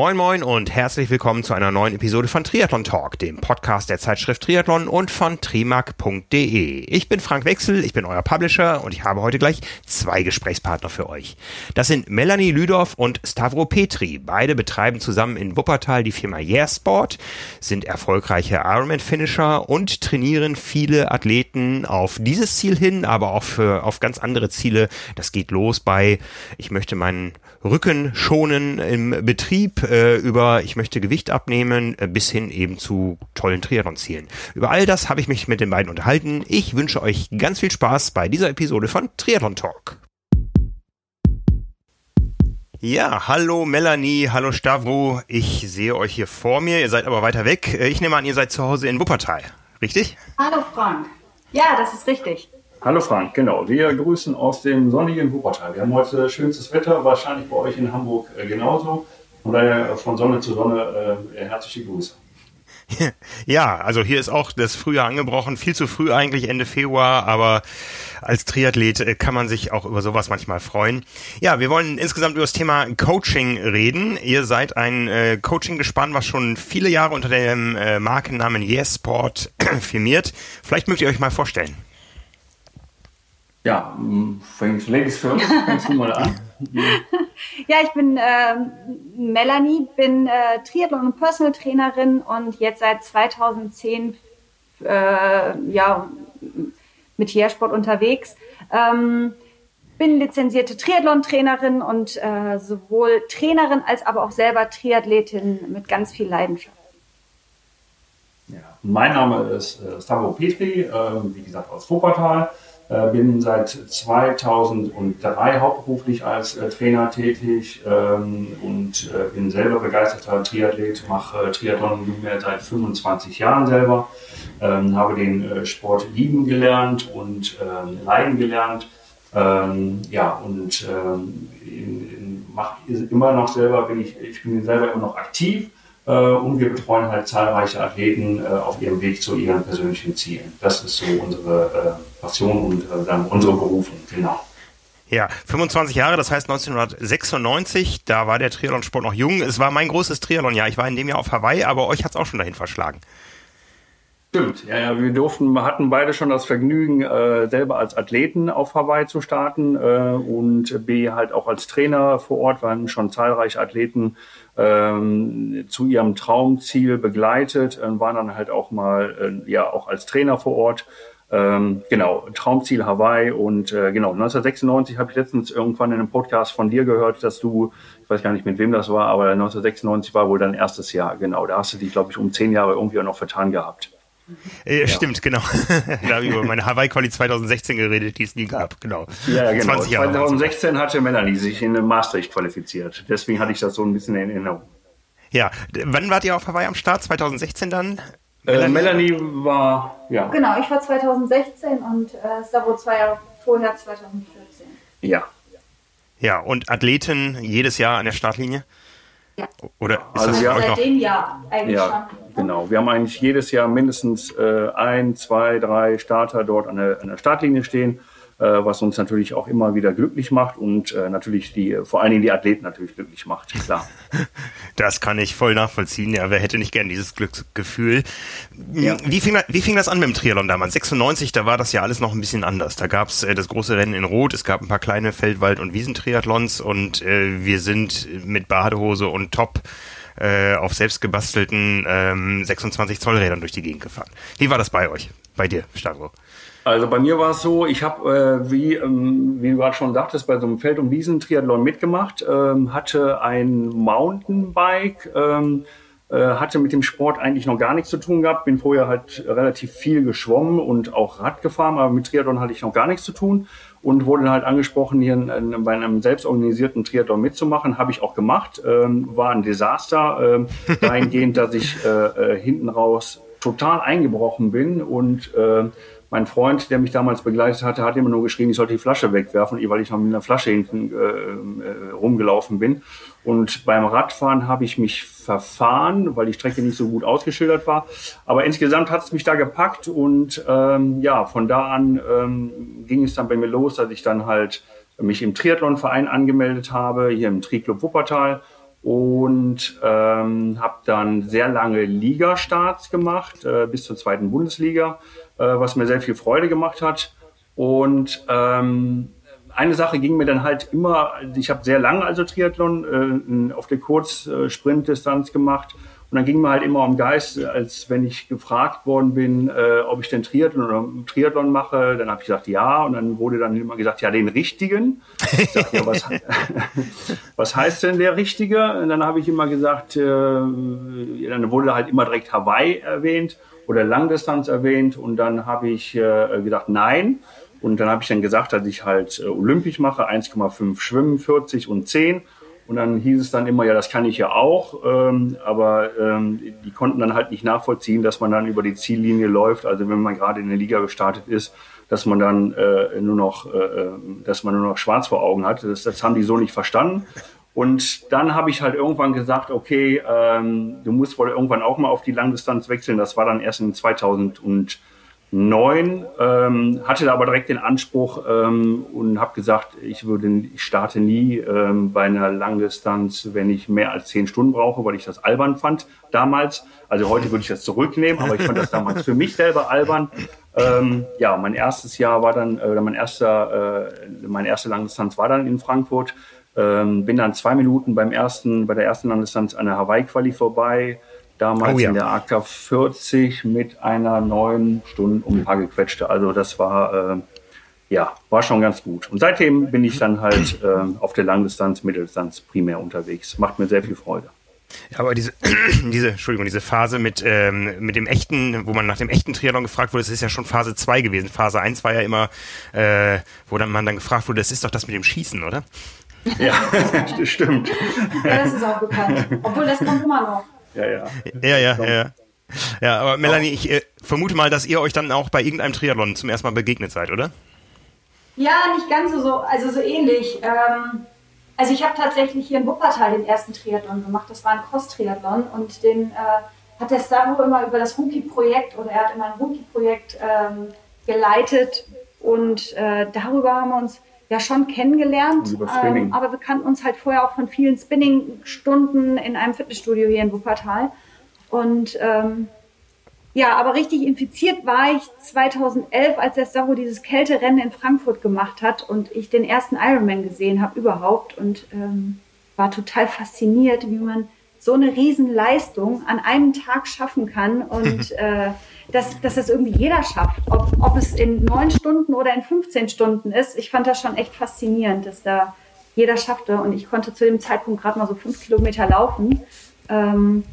Moin Moin und herzlich willkommen zu einer neuen Episode von Triathlon Talk, dem Podcast der Zeitschrift Triathlon und von trimark.de. Ich bin Frank Wechsel, ich bin euer Publisher und ich habe heute gleich zwei Gesprächspartner für euch. Das sind Melanie Lüdorf und Stavro Petri. Beide betreiben zusammen in Wuppertal die Firma Yeah sind erfolgreiche Ironman-Finisher und trainieren viele Athleten auf dieses Ziel hin, aber auch für, auf ganz andere Ziele. Das geht los bei, ich möchte meinen Rücken schonen im Betrieb, äh, über ich möchte Gewicht abnehmen, äh, bis hin eben zu tollen Triathlon-Zielen. Über all das habe ich mich mit den beiden unterhalten. Ich wünsche euch ganz viel Spaß bei dieser Episode von Triathlon Talk. Ja, hallo Melanie, hallo Stavro. Ich sehe euch hier vor mir, ihr seid aber weiter weg. Äh, ich nehme an, ihr seid zu Hause in Wuppertal, richtig? Hallo Frank. Ja, das ist richtig. Hallo Frank, genau. Wir grüßen aus dem sonnigen Wuppertal. Wir haben heute schönstes Wetter, wahrscheinlich bei euch in Hamburg äh, genauso. Von daher von Sonne zu Sonne äh, herzliche Grüße. Ja, also hier ist auch das Frühjahr angebrochen, viel zu früh eigentlich Ende Februar, aber als Triathlet äh, kann man sich auch über sowas manchmal freuen. Ja, wir wollen insgesamt über das Thema Coaching reden. Ihr seid ein äh, Coaching-Gespann, was schon viele Jahre unter dem äh, Markennamen Yes Sport firmiert. Vielleicht mögt ihr euch mal vorstellen. Ja, fängst Ladies first, fängst du mal an. ja, ich bin äh, Melanie, bin äh, Triathlon- und Personal Trainerin und jetzt seit 2010 äh, ja, mit Tiersport unterwegs. Ähm, bin lizenzierte Triathlon-Trainerin und äh, sowohl Trainerin als aber auch selber Triathletin mit ganz viel Leidenschaft. Ja, mein Name ist äh, Stavro Petri, äh, wie gesagt aus Wuppertal. Äh, bin seit 2003 hauptberuflich als äh, Trainer tätig ähm, und äh, bin selber begeisterter Triathlet, mache Triathlon nunmehr seit 25 Jahren selber, ähm, habe den Sport lieben gelernt und ähm, leiden gelernt. ja, und mache immer noch selber, bin ich, ich bin selber immer noch aktiv und wir betreuen halt zahlreiche Athleten äh, auf ihrem Weg zu ihren persönlichen Zielen. Das ist so unsere äh, Passion und dann unsere Berufung, genau. Ja, 25 Jahre, das heißt 1996, da war der Triathlonsport noch jung. Es war mein großes Triathlon-Jahr. Ich war in dem Jahr auf Hawaii, aber euch hat es auch schon dahin verschlagen. Stimmt, ja, ja, wir durften, wir hatten beide schon das Vergnügen, äh, selber als Athleten auf Hawaii zu starten äh, und B halt auch als Trainer vor Ort, waren schon zahlreiche Athleten ähm, zu ihrem Traumziel begleitet, äh, waren dann halt auch mal äh, ja auch als Trainer vor Ort. Ähm, genau, Traumziel Hawaii und äh, genau, 1996 habe ich letztens irgendwann in einem Podcast von dir gehört, dass du, ich weiß gar nicht mit wem das war, aber 1996 war wohl dein erstes Jahr, genau, da hast du dich, glaube ich, um zehn Jahre irgendwie auch noch vertan gehabt. Äh, ja. Stimmt, genau. da habe ich über meine Hawaii-Quali 2016 geredet, die es nie gab, genau. Ja, genau. 2016 hatte Melanie sich in Maastricht qualifiziert. Deswegen hatte ich das so ein bisschen in Erinnerung. Ja, wann wart ihr auf Hawaii am Start? 2016 dann? Melanie, äh, Melanie war, ja. Genau, ich war 2016 und äh, Savo zwei Jahre vorher, 2014. Ja. Ja, und Athleten jedes Jahr an der Startlinie? Ja. Oder ist also das ja, seitdem ja eigentlich ja, schon. Genau, wir haben eigentlich jedes Jahr mindestens äh, ein, zwei, drei Starter dort an der, an der Startlinie stehen. Äh, was uns natürlich auch immer wieder glücklich macht und äh, natürlich die, vor allen Dingen die Athleten natürlich glücklich macht, klar. Das kann ich voll nachvollziehen. Ja, wer hätte nicht gern dieses Glücksgefühl? Ja. Wie, fing, wie fing das an mit dem Triathlon damals? 96, da war das ja alles noch ein bisschen anders. Da gab es äh, das große Rennen in Rot, es gab ein paar kleine Feldwald- und Wiesentriathlons und äh, wir sind mit Badehose und Top äh, auf selbst gebastelten ähm, 26 Zoll Rädern durch die Gegend gefahren. Wie war das bei euch? Bei dir, Stavro? Also bei mir war es so, ich habe, äh, wie, ähm, wie du gerade schon sagtest, bei so einem Feld- und Wiesen-Triathlon mitgemacht, ähm, hatte ein Mountainbike, ähm, äh, hatte mit dem Sport eigentlich noch gar nichts zu tun gehabt, bin vorher halt relativ viel geschwommen und auch Rad gefahren, aber mit Triathlon hatte ich noch gar nichts zu tun und wurde dann halt angesprochen, hier in, in, bei einem selbstorganisierten Triathlon mitzumachen. Habe ich auch gemacht, ähm, war ein Desaster, ähm, dahingehend, dass ich äh, äh, hinten raus total eingebrochen bin und äh, mein Freund, der mich damals begleitet hatte, hat immer nur geschrien, ich sollte die Flasche wegwerfen, weil ich noch mit einer Flasche hinten äh, äh, rumgelaufen bin. Und beim Radfahren habe ich mich verfahren, weil die Strecke nicht so gut ausgeschildert war. Aber insgesamt hat es mich da gepackt und ähm, ja, von da an ähm, ging es dann bei mir los, dass ich dann halt mich im Triathlonverein angemeldet habe, hier im Triclub Wuppertal und ähm, habe dann sehr lange Ligastarts gemacht, äh, bis zur zweiten Bundesliga, was mir sehr viel Freude gemacht hat. Und ähm, eine Sache ging mir dann halt immer, ich habe sehr lange also Triathlon äh, auf der Kurzsprintdistanz gemacht und dann ging mir halt immer um Geist, als wenn ich gefragt worden bin, äh, ob ich den Triathlon oder Triathlon mache. Dann habe ich gesagt, ja. Und dann wurde dann immer gesagt, ja, den richtigen. Ich sag, ja, was, was heißt denn der richtige? Und dann habe ich immer gesagt, äh, dann wurde halt immer direkt Hawaii erwähnt oder Langdistanz erwähnt. Und dann habe ich äh, gedacht, nein. Und dann habe ich dann gesagt, dass ich halt äh, olympisch mache, 1,5 Schwimmen, 40 und 10. Und dann hieß es dann immer, ja, das kann ich ja auch, ähm, aber ähm, die konnten dann halt nicht nachvollziehen, dass man dann über die Ziellinie läuft. Also wenn man gerade in der Liga gestartet ist, dass man dann äh, nur noch, äh, äh, dass man nur noch schwarz vor Augen hat. Das, das haben die so nicht verstanden. Und dann habe ich halt irgendwann gesagt, okay, ähm, du musst wohl irgendwann auch mal auf die Langdistanz wechseln. Das war dann erst in 2000 und neun, ähm, hatte da aber direkt den Anspruch ähm, und habe gesagt, ich würde, ich starte nie ähm, bei einer Langdistanz, wenn ich mehr als zehn Stunden brauche, weil ich das albern fand damals. Also heute würde ich das zurücknehmen, aber ich fand das damals für mich selber albern. Ähm, ja, mein erstes Jahr war dann, äh, mein erster, äh, meine erste Langdistanz war dann in Frankfurt. Ähm, bin dann zwei Minuten beim ersten, bei der ersten Langdistanz an der Hawaii-Quali vorbei damals oh, ja. in der AK 40 mit einer neun Stunden um ein paar gequetschte. Also das war, äh, ja, war schon ganz gut. Und seitdem bin ich dann halt äh, auf der Langdistanz, Mitteldistanz primär unterwegs. Macht mir sehr viel Freude. Ja, aber diese, diese, Entschuldigung, diese Phase mit, ähm, mit dem echten, wo man nach dem echten Triathlon gefragt wurde, das ist ja schon Phase 2 gewesen. Phase 1 war ja immer, äh, wo dann man dann gefragt wurde, das ist doch das mit dem Schießen, oder? Ja, das stimmt. Ja, das ist auch bekannt. Obwohl, das kommt immer noch. Ja, ja. Ja, ja, ja. Ja, aber Melanie, ich äh, vermute mal, dass ihr euch dann auch bei irgendeinem Triathlon zum ersten Mal begegnet seid, oder? Ja, nicht ganz so, also so ähnlich. Ähm, also ich habe tatsächlich hier in Wuppertal den ersten Triathlon gemacht. Das war ein Cross-Triathlon und den äh, hat der Savo immer über das Rookie-Projekt oder er hat immer ein Rookie-Projekt ähm, geleitet und äh, darüber haben wir uns ja schon kennengelernt, ähm, aber wir kannten uns halt vorher auch von vielen Spinning-Stunden in einem Fitnessstudio hier in Wuppertal. Und ähm, ja, aber richtig infiziert war ich 2011, als der Saru dieses Kälterennen in Frankfurt gemacht hat und ich den ersten Ironman gesehen habe überhaupt und ähm, war total fasziniert, wie man so eine Riesenleistung an einem Tag schaffen kann und äh, dass, dass das irgendwie jeder schafft. Ob, ob es in neun Stunden oder in 15 Stunden ist. Ich fand das schon echt faszinierend, dass da jeder schaffte. Und ich konnte zu dem Zeitpunkt gerade mal so fünf Kilometer laufen. Ähm,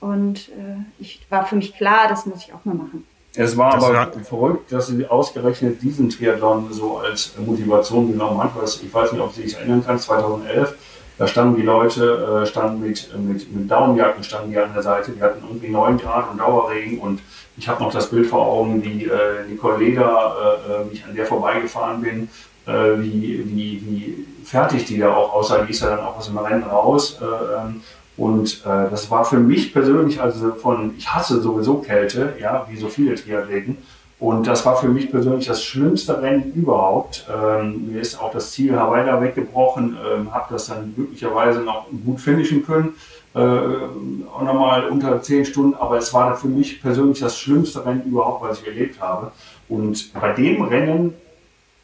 und äh, ich war für mich klar, das muss ich auch mal machen. Es war das aber war verrückt, dass sie ausgerechnet diesen Triathlon so als Motivation genommen hat. Ich weiß nicht, ob Sie sich erinnern kann, 2011 da standen die Leute, äh, standen mit, mit, mit Daunenjacken standen die an der Seite, die hatten irgendwie 9 Grad und Dauerregen und ich habe noch das Bild vor Augen, wie äh, Nicole Leder, äh, äh, ich an der vorbeigefahren bin, äh, wie, wie, wie fertig die da auch aussah. Die ist ja dann auch aus dem Rennen raus. Äh, ähm, und äh, das war für mich persönlich, also von, ich hasse sowieso Kälte, ja, wie so viele Triathleten. Und das war für mich persönlich das schlimmste Rennen überhaupt. Ähm, mir ist auch das Ziel Hawaii da weggebrochen, ähm, habe das dann glücklicherweise noch gut finishen können äh, auch nochmal unter zehn Stunden, aber es war für mich persönlich das schlimmste Rennen überhaupt, was ich erlebt habe. Und bei dem Rennen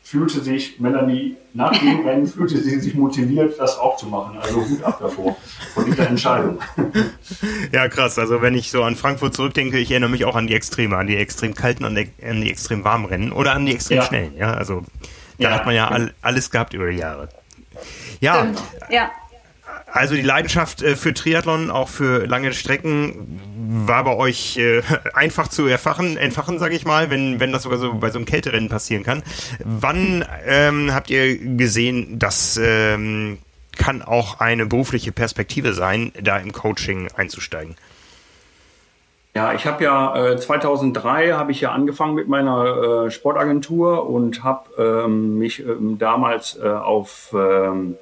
fühlte sich Melanie, nach dem Rennen fühlte sie sich motiviert, das auch zu machen. Also Hut ab davor, von dieser Entscheidung. Ja, krass. Also wenn ich so an Frankfurt zurückdenke, ich erinnere mich auch an die Extreme, an die extrem kalten, an die, an die extrem warmen Rennen oder an die extrem ja. schnellen. Ja, also da ja, hat man ja all, alles gehabt über die Jahre. Ja. Stimmt. Ja. Also die Leidenschaft äh, für Triathlon, auch für lange Strecken, war bei euch äh, einfach zu erfachen, entfachen, sage ich mal, wenn, wenn das sogar so bei so einem Kälterennen passieren kann. Wann ähm, habt ihr gesehen, das ähm, kann auch eine berufliche Perspektive sein, da im Coaching einzusteigen? Ja, ich habe ja äh, 2003 habe ich ja angefangen mit meiner äh, Sportagentur und habe ähm, mich ähm, damals äh, auf ähm,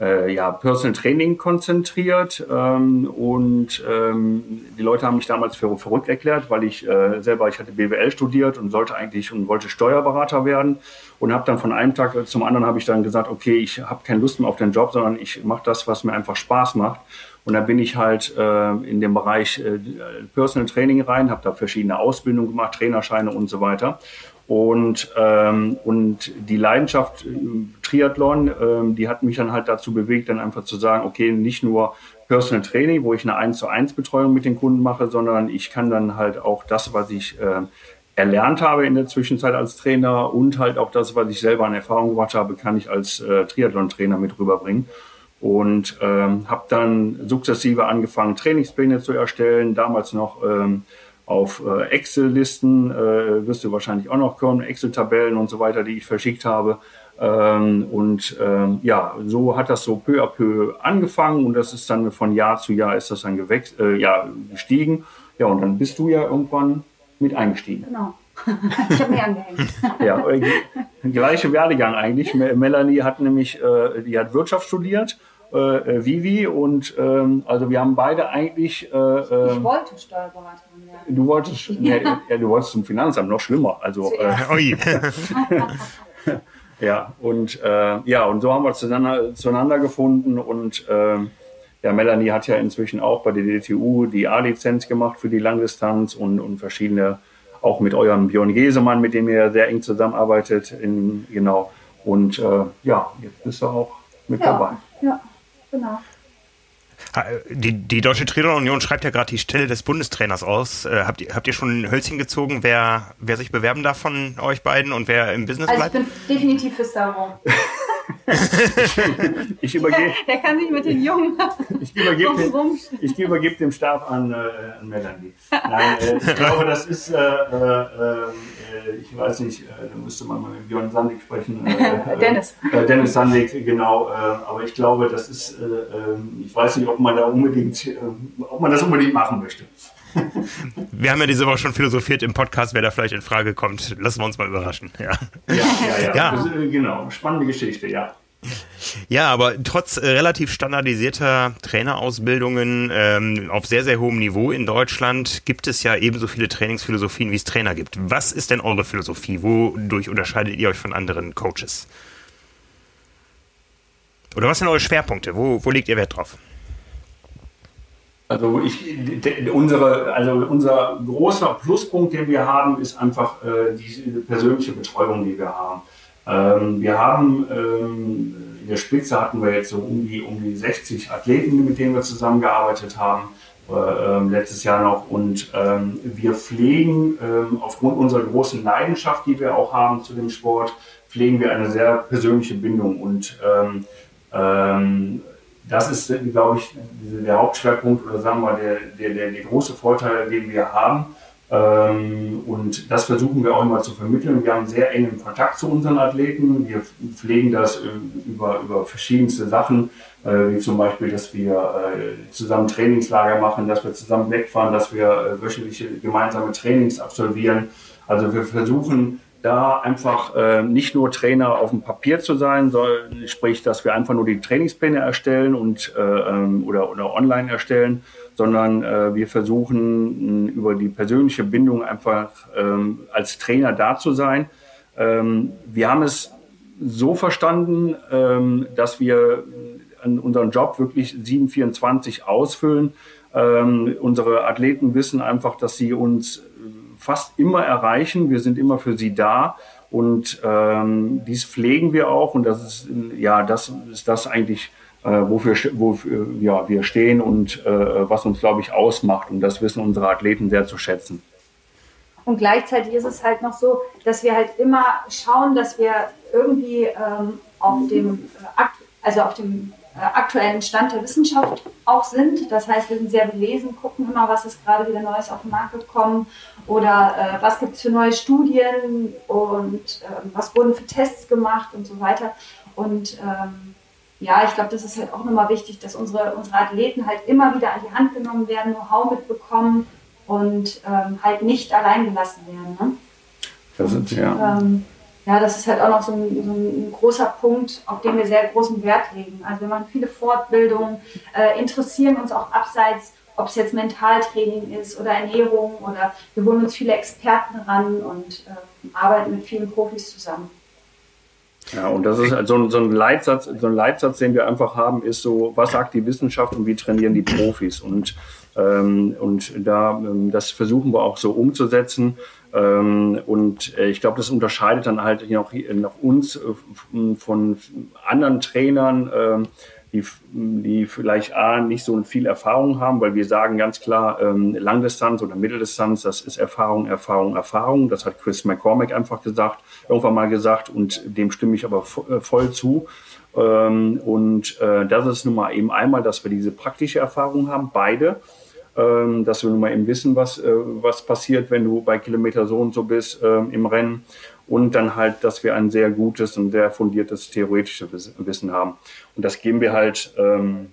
äh, ja, Personal Training konzentriert ähm, und ähm, die Leute haben mich damals für verrückt erklärt, weil ich äh, selber, ich hatte BWL studiert und sollte eigentlich und wollte Steuerberater werden und habe dann von einem Tag zum anderen habe ich dann gesagt, okay, ich habe keine Lust mehr auf den Job, sondern ich mache das, was mir einfach Spaß macht. Und dann bin ich halt äh, in den Bereich äh, Personal Training rein, habe da verschiedene Ausbildungen gemacht, Trainerscheine und so weiter. Und, ähm, und die Leidenschaft im Triathlon, ähm, die hat mich dann halt dazu bewegt, dann einfach zu sagen, okay, nicht nur Personal Training, wo ich eine 1 zu 1 Betreuung mit den Kunden mache, sondern ich kann dann halt auch das, was ich äh, erlernt habe in der Zwischenzeit als Trainer und halt auch das, was ich selber an Erfahrung gemacht habe, kann ich als äh, Triathlon-Trainer mit rüberbringen. Und ähm, habe dann sukzessive angefangen, Trainingspläne zu erstellen, damals noch ähm, auf äh, Excel-Listen, äh, wirst du wahrscheinlich auch noch kommen, Excel-Tabellen und so weiter, die ich verschickt habe. Ähm, und ähm, ja, so hat das so peu à peu angefangen und das ist dann von Jahr zu Jahr ist das dann gewächst, äh, ja, gestiegen. Ja, und dann bist du ja irgendwann mit eingestiegen. Genau. ich habe mir angehängt. ja, äh, gleiche Werdegang eigentlich. Melanie hat nämlich, äh, die hat Wirtschaft studiert äh, äh, Vivi und ähm, also wir haben beide eigentlich. Äh, ich ähm, wollte Steuerberaterin werden. Du wolltest, ja. Nee, ja, du wolltest zum Finanzamt, noch schlimmer. Also, äh, ja, und äh, ja, und so haben wir zueinander, zueinander gefunden und äh, ja, Melanie hat ja inzwischen auch bei der DTU die A-Lizenz gemacht für die Langdistanz und, und verschiedene, auch mit eurem Björn Gesemann, mit dem ihr sehr eng zusammenarbeitet, in, genau. Und äh, ja, jetzt bist du auch mit ja, dabei. Ja. Genau. Die, die Deutsche Trainerunion schreibt ja gerade die Stelle des Bundestrainers aus. Äh, habt, ihr, habt ihr schon ein Hölzchen gezogen, wer, wer sich bewerben darf von euch beiden und wer im Business also bleibt? Ich bin definitiv für Sauron. ich übergebe. Der kann sich mit den Jungen. Ich übergebe den, ich übergebe den Stab an, äh, an Melanie. Nein, äh, ich glaube, das ist, äh, äh, äh ich weiß nicht, äh, da müsste man mal mit Björn Sandig sprechen. Dennis. Dennis Sandig, genau. aber ich glaube, das ist, ähm, ich weiß nicht, ob man da unbedingt, ob man das unbedingt machen möchte. Wir haben ja diese Woche schon philosophiert im Podcast, wer da vielleicht in Frage kommt. Lassen wir uns mal überraschen. Ja, ja, ja. ja. ja. Das, genau, spannende Geschichte, ja. Ja, aber trotz äh, relativ standardisierter Trainerausbildungen ähm, auf sehr, sehr hohem Niveau in Deutschland gibt es ja ebenso viele Trainingsphilosophien, wie es Trainer gibt. Was ist denn eure Philosophie? Wodurch unterscheidet ihr euch von anderen Coaches? Oder was sind eure Schwerpunkte? Wo, wo legt ihr Wert drauf? Also, ich, unsere, also unser großer Pluspunkt, den wir haben, ist einfach äh, die persönliche Betreuung, die wir haben. Ähm, wir haben ähm, in der Spitze hatten wir jetzt so um die, um die 60 Athleten, mit denen wir zusammengearbeitet haben, äh, ähm, letztes Jahr noch. Und ähm, wir pflegen ähm, aufgrund unserer großen Leidenschaft, die wir auch haben zu dem Sport, pflegen wir eine sehr persönliche Bindung. Und ähm, das ist, glaube ich, der Hauptschwerpunkt oder sagen wir der, der, der, der große Vorteil, den wir haben. Ähm, und das versuchen wir auch immer zu vermitteln. Wir haben sehr engen Kontakt zu unseren Athleten. Wir pflegen das äh, über, über verschiedenste Sachen, äh, wie zum Beispiel, dass wir äh, zusammen Trainingslager machen, dass wir zusammen wegfahren, dass wir wöchentliche gemeinsame Trainings absolvieren. Also wir versuchen da einfach äh, nicht nur Trainer auf dem Papier zu sein, soll, sprich, dass wir einfach nur die Trainingspläne erstellen und äh, ähm, oder, oder online erstellen, sondern äh, wir versuchen über die persönliche Bindung einfach ähm, als Trainer da zu sein. Ähm, wir haben es so verstanden, ähm, dass wir unseren Job wirklich 724 ausfüllen. Ähm, unsere Athleten wissen einfach, dass sie uns fast immer erreichen. Wir sind immer für sie da und ähm, dies pflegen wir auch und das ist ja das ist das eigentlich äh, wofür, wofür ja, wir stehen und äh, was uns glaube ich ausmacht und das wissen unsere Athleten sehr zu schätzen. Und gleichzeitig ist es halt noch so, dass wir halt immer schauen, dass wir irgendwie ähm, auf dem äh, also auf dem aktuellen Stand der Wissenschaft auch sind. Das heißt, wir sind sehr belesen, gucken immer, was ist gerade wieder Neues auf den Markt gekommen oder äh, was gibt es für neue Studien und äh, was wurden für Tests gemacht und so weiter. Und ähm, ja, ich glaube, das ist halt auch nochmal wichtig, dass unsere, unsere Athleten halt immer wieder an die Hand genommen werden, Know-how mitbekommen und ähm, halt nicht allein gelassen werden. Ne? Das sind ja. Ähm, ja, das ist halt auch noch so ein, so ein, großer Punkt, auf den wir sehr großen Wert legen. Also wir machen viele Fortbildungen, äh, interessieren uns auch abseits, ob es jetzt Mentaltraining ist oder Ernährung oder wir holen uns viele Experten ran und äh, arbeiten mit vielen Profis zusammen. Ja, und das ist so ein, so ein Leitsatz, so ein Leitsatz, den wir einfach haben, ist so, was sagt die Wissenschaft und wie trainieren die Profis? Und, ähm, und da, ähm, das versuchen wir auch so umzusetzen. Ähm, und äh, ich glaube, das unterscheidet dann halt noch, noch uns äh, von anderen Trainern, ähm, die, die vielleicht A, nicht so viel Erfahrung haben, weil wir sagen ganz klar, ähm, Langdistanz oder Mitteldistanz, das ist Erfahrung, Erfahrung, Erfahrung. Das hat Chris McCormack einfach gesagt, irgendwann mal gesagt und dem stimme ich aber äh, voll zu. und das ist nun mal eben einmal, dass wir diese praktische Erfahrung haben, beide dass wir nun mal eben wissen, was, äh, was passiert, wenn du bei Kilometer so und so bist äh, im Rennen. Und dann halt, dass wir ein sehr gutes und sehr fundiertes theoretisches Wissen haben. Und das geben wir halt ähm,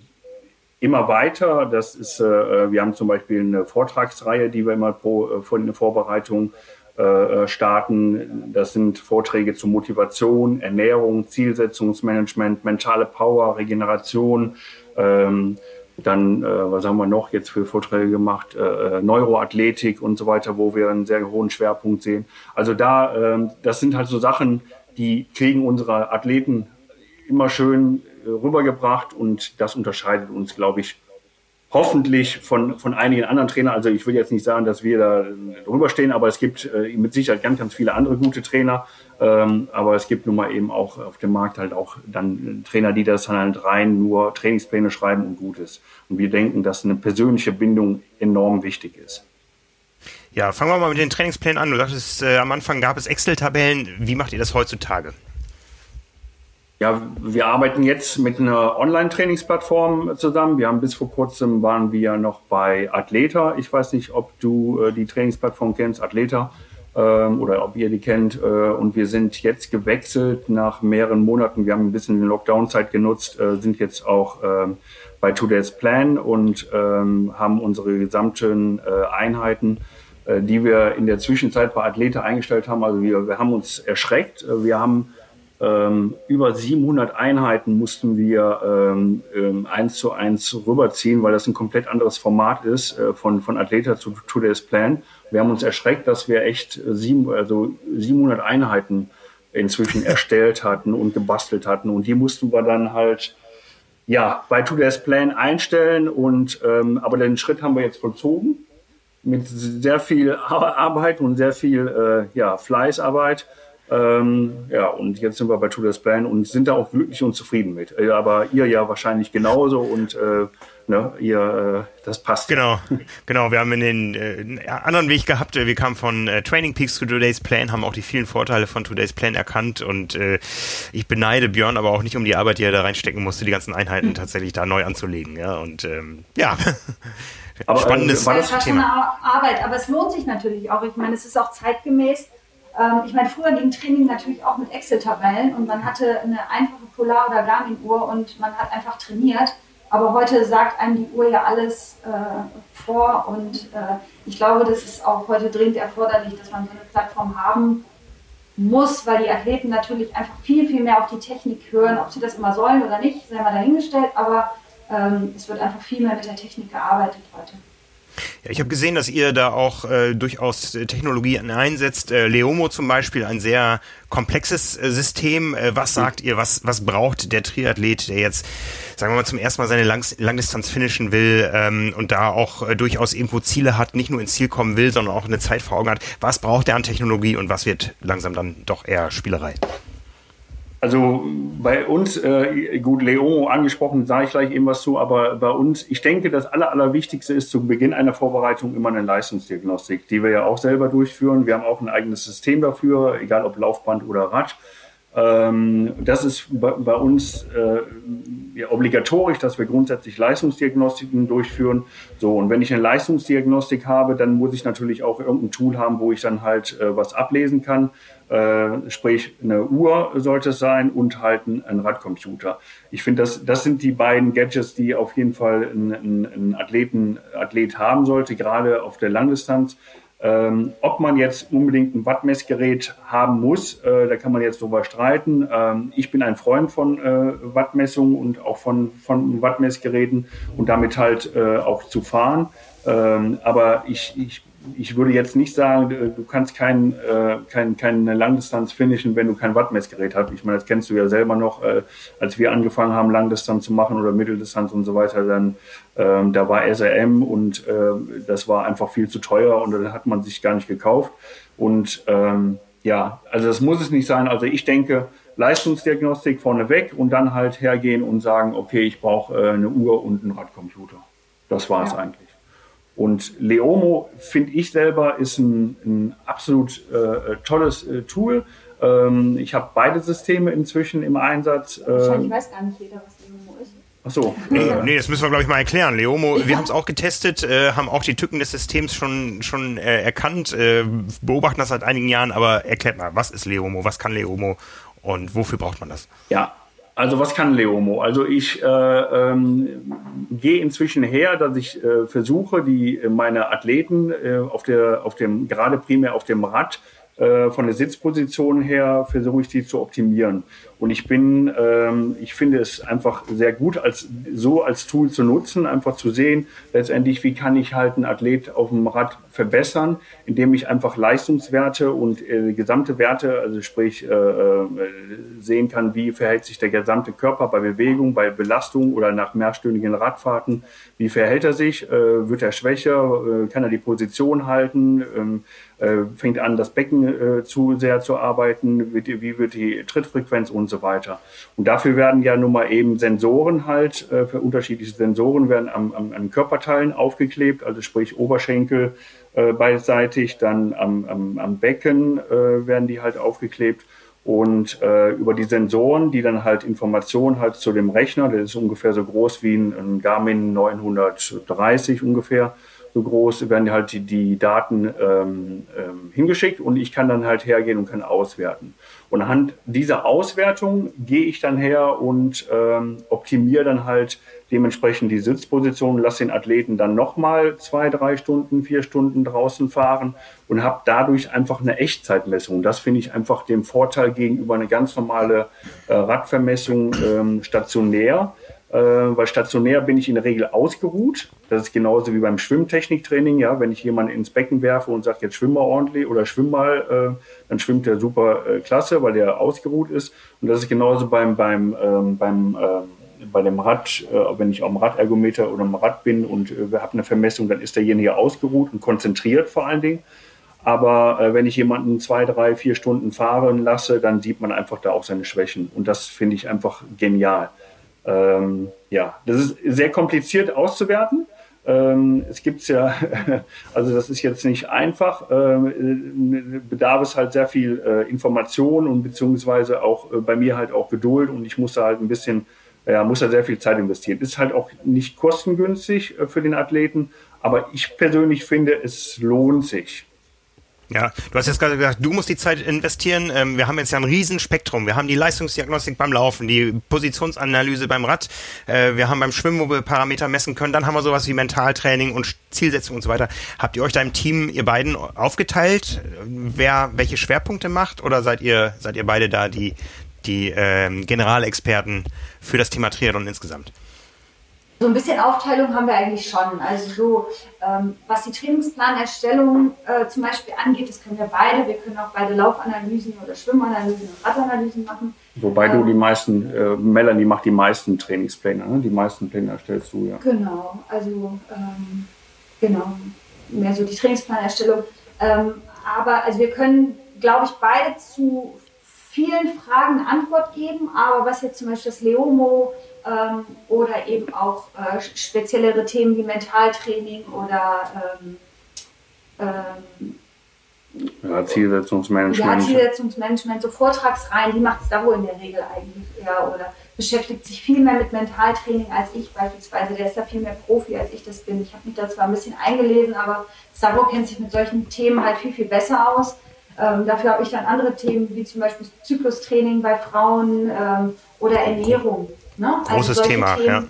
immer weiter. Das ist, äh, wir haben zum Beispiel eine Vortragsreihe, die wir immer pro, äh, vor der Vorbereitung äh, starten. Das sind Vorträge zu Motivation, Ernährung, Zielsetzungsmanagement, mentale Power, Regeneration, ähm, dann, äh, was haben wir noch jetzt für Vorträge gemacht? Äh, äh, Neuroathletik und so weiter, wo wir einen sehr hohen Schwerpunkt sehen. Also da, äh, das sind halt so Sachen, die kriegen unsere Athleten immer schön äh, rübergebracht und das unterscheidet uns, glaube ich, hoffentlich von, von einigen anderen Trainern. Also ich will jetzt nicht sagen, dass wir da drüber stehen, aber es gibt äh, mit Sicherheit ganz, ganz viele andere gute Trainer. Ähm, aber es gibt nun mal eben auch auf dem Markt halt auch dann Trainer, die das dann halt rein nur Trainingspläne schreiben und gut ist. Und wir denken, dass eine persönliche Bindung enorm wichtig ist. Ja, fangen wir mal mit den Trainingsplänen an. Du sagtest, äh, am Anfang gab es Excel-Tabellen. Wie macht ihr das heutzutage? Ja, wir arbeiten jetzt mit einer Online-Trainingsplattform zusammen. Wir haben bis vor kurzem waren wir noch bei Athleta. Ich weiß nicht, ob du äh, die Trainingsplattform kennst, Athleta, ähm, oder ob ihr die kennt. Äh, und wir sind jetzt gewechselt nach mehreren Monaten. Wir haben ein bisschen die Lockdown-Zeit genutzt, äh, sind jetzt auch äh, bei Today's Plan und ähm, haben unsere gesamten äh, Einheiten äh, die wir in der Zwischenzeit bei Athleta eingestellt haben. Also wir, wir haben uns erschreckt. Wir haben ähm, über 700 Einheiten mussten wir ähm, ähm, eins zu eins rüberziehen, weil das ein komplett anderes Format ist äh, von, von Athleta zu Today's Plan. Wir haben uns erschreckt, dass wir echt sieben, also 700 Einheiten inzwischen erstellt hatten und gebastelt hatten. Und die mussten wir dann halt ja, bei Today's Plan einstellen. Und, ähm, aber den Schritt haben wir jetzt vollzogen mit sehr viel Arbeit und sehr viel äh, ja, Fleißarbeit. Ähm, ja, und jetzt sind wir bei Tudor's Plan und sind da auch glücklich und zufrieden mit. Äh, aber ihr ja wahrscheinlich genauso und äh, ne, ihr, äh, das passt. Genau, genau. Wir haben in den äh, anderen Weg gehabt. Wir kamen von äh, Training Peaks zu Today's Plan, haben auch die vielen Vorteile von Today's Plan erkannt und äh, ich beneide Björn aber auch nicht um die Arbeit, die er da reinstecken musste, die ganzen Einheiten mhm. tatsächlich da neu anzulegen. Ja, und ähm, ja. Aber, Spannendes äh, war das Thema. Arbeit, aber es lohnt sich natürlich auch. Ich meine, es ist auch zeitgemäß ähm, ich meine, früher ging Training natürlich auch mit Excel-Tabellen und man hatte eine einfache Polar- oder Garmin-Uhr und man hat einfach trainiert. Aber heute sagt einem die Uhr ja alles äh, vor und äh, ich glaube, das ist auch heute dringend erforderlich, dass man so eine Plattform haben muss, weil die Athleten natürlich einfach viel, viel mehr auf die Technik hören. Ob sie das immer sollen oder nicht, sei mal dahingestellt, aber ähm, es wird einfach viel mehr mit der Technik gearbeitet heute. Ja, ich habe gesehen, dass ihr da auch äh, durchaus äh, Technologien einsetzt. Äh, Leomo zum Beispiel, ein sehr komplexes äh, System. Äh, was sagt ihr, was, was braucht der Triathlet, der jetzt, sagen wir mal, zum ersten Mal seine Lang Langdistanz finishen will ähm, und da auch äh, durchaus irgendwo Ziele hat, nicht nur ins Ziel kommen will, sondern auch eine Zeit vor Augen hat. Was braucht er an Technologie und was wird langsam dann doch eher Spielerei? Also bei uns, äh, gut, Leon angesprochen, sage ich gleich eben was zu, aber bei uns, ich denke, das Aller, Allerwichtigste ist zu Beginn einer Vorbereitung immer eine Leistungsdiagnostik, die wir ja auch selber durchführen. Wir haben auch ein eigenes System dafür, egal ob Laufband oder Rad. Ähm, das ist bei, bei uns äh, ja, obligatorisch, dass wir grundsätzlich Leistungsdiagnostiken durchführen. So, und wenn ich eine Leistungsdiagnostik habe, dann muss ich natürlich auch irgendein Tool haben, wo ich dann halt äh, was ablesen kann. Äh, sprich, eine Uhr sollte es sein und halt ein, ein Radcomputer. Ich finde, das, das sind die beiden Gadgets, die auf jeden Fall ein, ein, ein Athleten, Athlet haben sollte, gerade auf der Langdistanz. Ähm, ob man jetzt unbedingt ein Wattmessgerät haben muss, äh, da kann man jetzt drüber streiten. Ähm, ich bin ein Freund von äh, Wattmessungen und auch von, von Wattmessgeräten und damit halt äh, auch zu fahren. Ähm, aber ich, ich ich würde jetzt nicht sagen, du kannst kein, äh, kein, keine Langdistanz finishen, wenn du kein Wattmessgerät hast. Ich meine, das kennst du ja selber noch, äh, als wir angefangen haben, Langdistanz zu machen oder Mitteldistanz und so weiter, dann ähm, da war SRM und äh, das war einfach viel zu teuer und dann hat man sich gar nicht gekauft. Und ähm, ja, also das muss es nicht sein. Also ich denke, Leistungsdiagnostik vorneweg und dann halt hergehen und sagen, okay, ich brauche äh, eine Uhr und einen Radcomputer. Das war es ja. eigentlich. Und Leomo, finde ich selber, ist ein, ein absolut äh, tolles äh, Tool. Ähm, ich habe beide Systeme inzwischen im Einsatz. Wahrscheinlich ähm, weiß gar nicht jeder, was Leomo ist. Ach so. Äh, nee, das müssen wir, glaube ich, mal erklären. Leomo, wir haben es auch getestet, äh, haben auch die Tücken des Systems schon, schon äh, erkannt, äh, beobachten das seit einigen Jahren, aber erklärt mal, was ist Leomo, was kann Leomo und wofür braucht man das? Ja, also was kann Leomo? Also ich äh, ähm, gehe inzwischen her, dass ich äh, versuche, die meine Athleten äh, auf der auf dem gerade primär auf dem Rad äh, von der Sitzposition her versuche ich die zu optimieren. Und ich bin, ähm, ich finde es einfach sehr gut, als so als Tool zu nutzen, einfach zu sehen, letztendlich, wie kann ich halt einen Athlet auf dem Rad verbessern, indem ich einfach Leistungswerte und äh, gesamte Werte, also sprich äh, äh, sehen kann, wie verhält sich der gesamte Körper bei Bewegung, bei Belastung oder nach mehrstündigen Radfahrten, wie verhält er sich, äh, wird er schwächer, äh, kann er die Position halten, ähm, äh, fängt an, das Becken zu sehr zu arbeiten, wie wird die Trittfrequenz und so weiter. Und dafür werden ja nun mal eben Sensoren halt, äh, für unterschiedliche Sensoren werden am, am, an Körperteilen aufgeklebt, also sprich Oberschenkel äh, beidseitig, dann am, am, am Becken äh, werden die halt aufgeklebt. Und äh, über die Sensoren, die dann halt Informationen halt zu dem Rechner, der ist ungefähr so groß wie ein, ein Garmin 930 ungefähr, so groß, werden halt die, die Daten ähm, ähm, hingeschickt und ich kann dann halt hergehen und kann auswerten. Und anhand dieser Auswertung gehe ich dann her und ähm, optimiere dann halt dementsprechend die Sitzposition, lasse den Athleten dann nochmal zwei, drei Stunden, vier Stunden draußen fahren und habe dadurch einfach eine Echtzeitmessung. Das finde ich einfach dem Vorteil gegenüber eine ganz normale äh, Radvermessung ähm, stationär weil stationär bin ich in der Regel ausgeruht. Das ist genauso wie beim Schwimmtechniktraining. Ja, wenn ich jemanden ins Becken werfe und sage, jetzt schwimm mal ordentlich oder schwimm mal, äh, dann schwimmt der super äh, klasse, weil der ausgeruht ist. Und das ist genauso beim, beim, ähm, beim äh, bei dem Rad, äh, wenn ich am Radergometer oder am Rad bin und äh, wir haben eine Vermessung, dann ist derjenige ausgeruht und konzentriert vor allen Dingen. Aber äh, wenn ich jemanden zwei, drei, vier Stunden fahren lasse, dann sieht man einfach da auch seine Schwächen. Und das finde ich einfach genial. Ähm, ja, das ist sehr kompliziert auszuwerten. Ähm, es gibt ja, also das ist jetzt nicht einfach, ähm, bedarf es halt sehr viel äh, Information und beziehungsweise auch äh, bei mir halt auch Geduld und ich muss da halt ein bisschen, ja, muss da sehr viel Zeit investieren. Ist halt auch nicht kostengünstig äh, für den Athleten, aber ich persönlich finde, es lohnt sich. Ja, du hast jetzt gerade gesagt, du musst die Zeit investieren. Ähm, wir haben jetzt ja ein Riesenspektrum. Wir haben die Leistungsdiagnostik beim Laufen, die Positionsanalyse beim Rad. Äh, wir haben beim Schwimmen, wo wir Parameter messen können. Dann haben wir sowas wie Mentaltraining und Zielsetzung und so weiter. Habt ihr euch da im Team, ihr beiden, aufgeteilt, wer welche Schwerpunkte macht? Oder seid ihr, seid ihr beide da die, die ähm, Generalexperten für das Thema Triathlon insgesamt? So ein bisschen Aufteilung haben wir eigentlich schon. Also so, ähm, was die Trainingsplanerstellung äh, zum Beispiel angeht, das können wir beide. Wir können auch beide Laufanalysen oder Schwimmanalysen und Radanalysen machen. Wobei ähm, du die meisten, äh, Melanie macht die meisten Trainingspläne, ne? die meisten Pläne erstellst du ja. Genau, also ähm, genau, mehr so die Trainingsplanerstellung. Ähm, aber also wir können, glaube ich, beide zu vielen Fragen Antwort geben, aber was jetzt zum Beispiel das Leomo ähm, oder eben auch äh, speziellere Themen wie Mentaltraining oder ähm, ähm, ja, Zielsetzungsmanagement. Ja, Zielsetzungsmanagement, so Vortragsreihen, die macht es da wohl in der Regel eigentlich eher oder beschäftigt sich viel mehr mit Mentaltraining als ich beispielsweise. Der ist da viel mehr Profi, als ich das bin. Ich habe mich da zwar ein bisschen eingelesen, aber Savo kennt sich mit solchen Themen halt viel, viel besser aus. Ähm, dafür habe ich dann andere Themen, wie zum Beispiel Zyklustraining bei Frauen ähm, oder Ernährung. Ne? Also Großes also Thema, Themen, ja.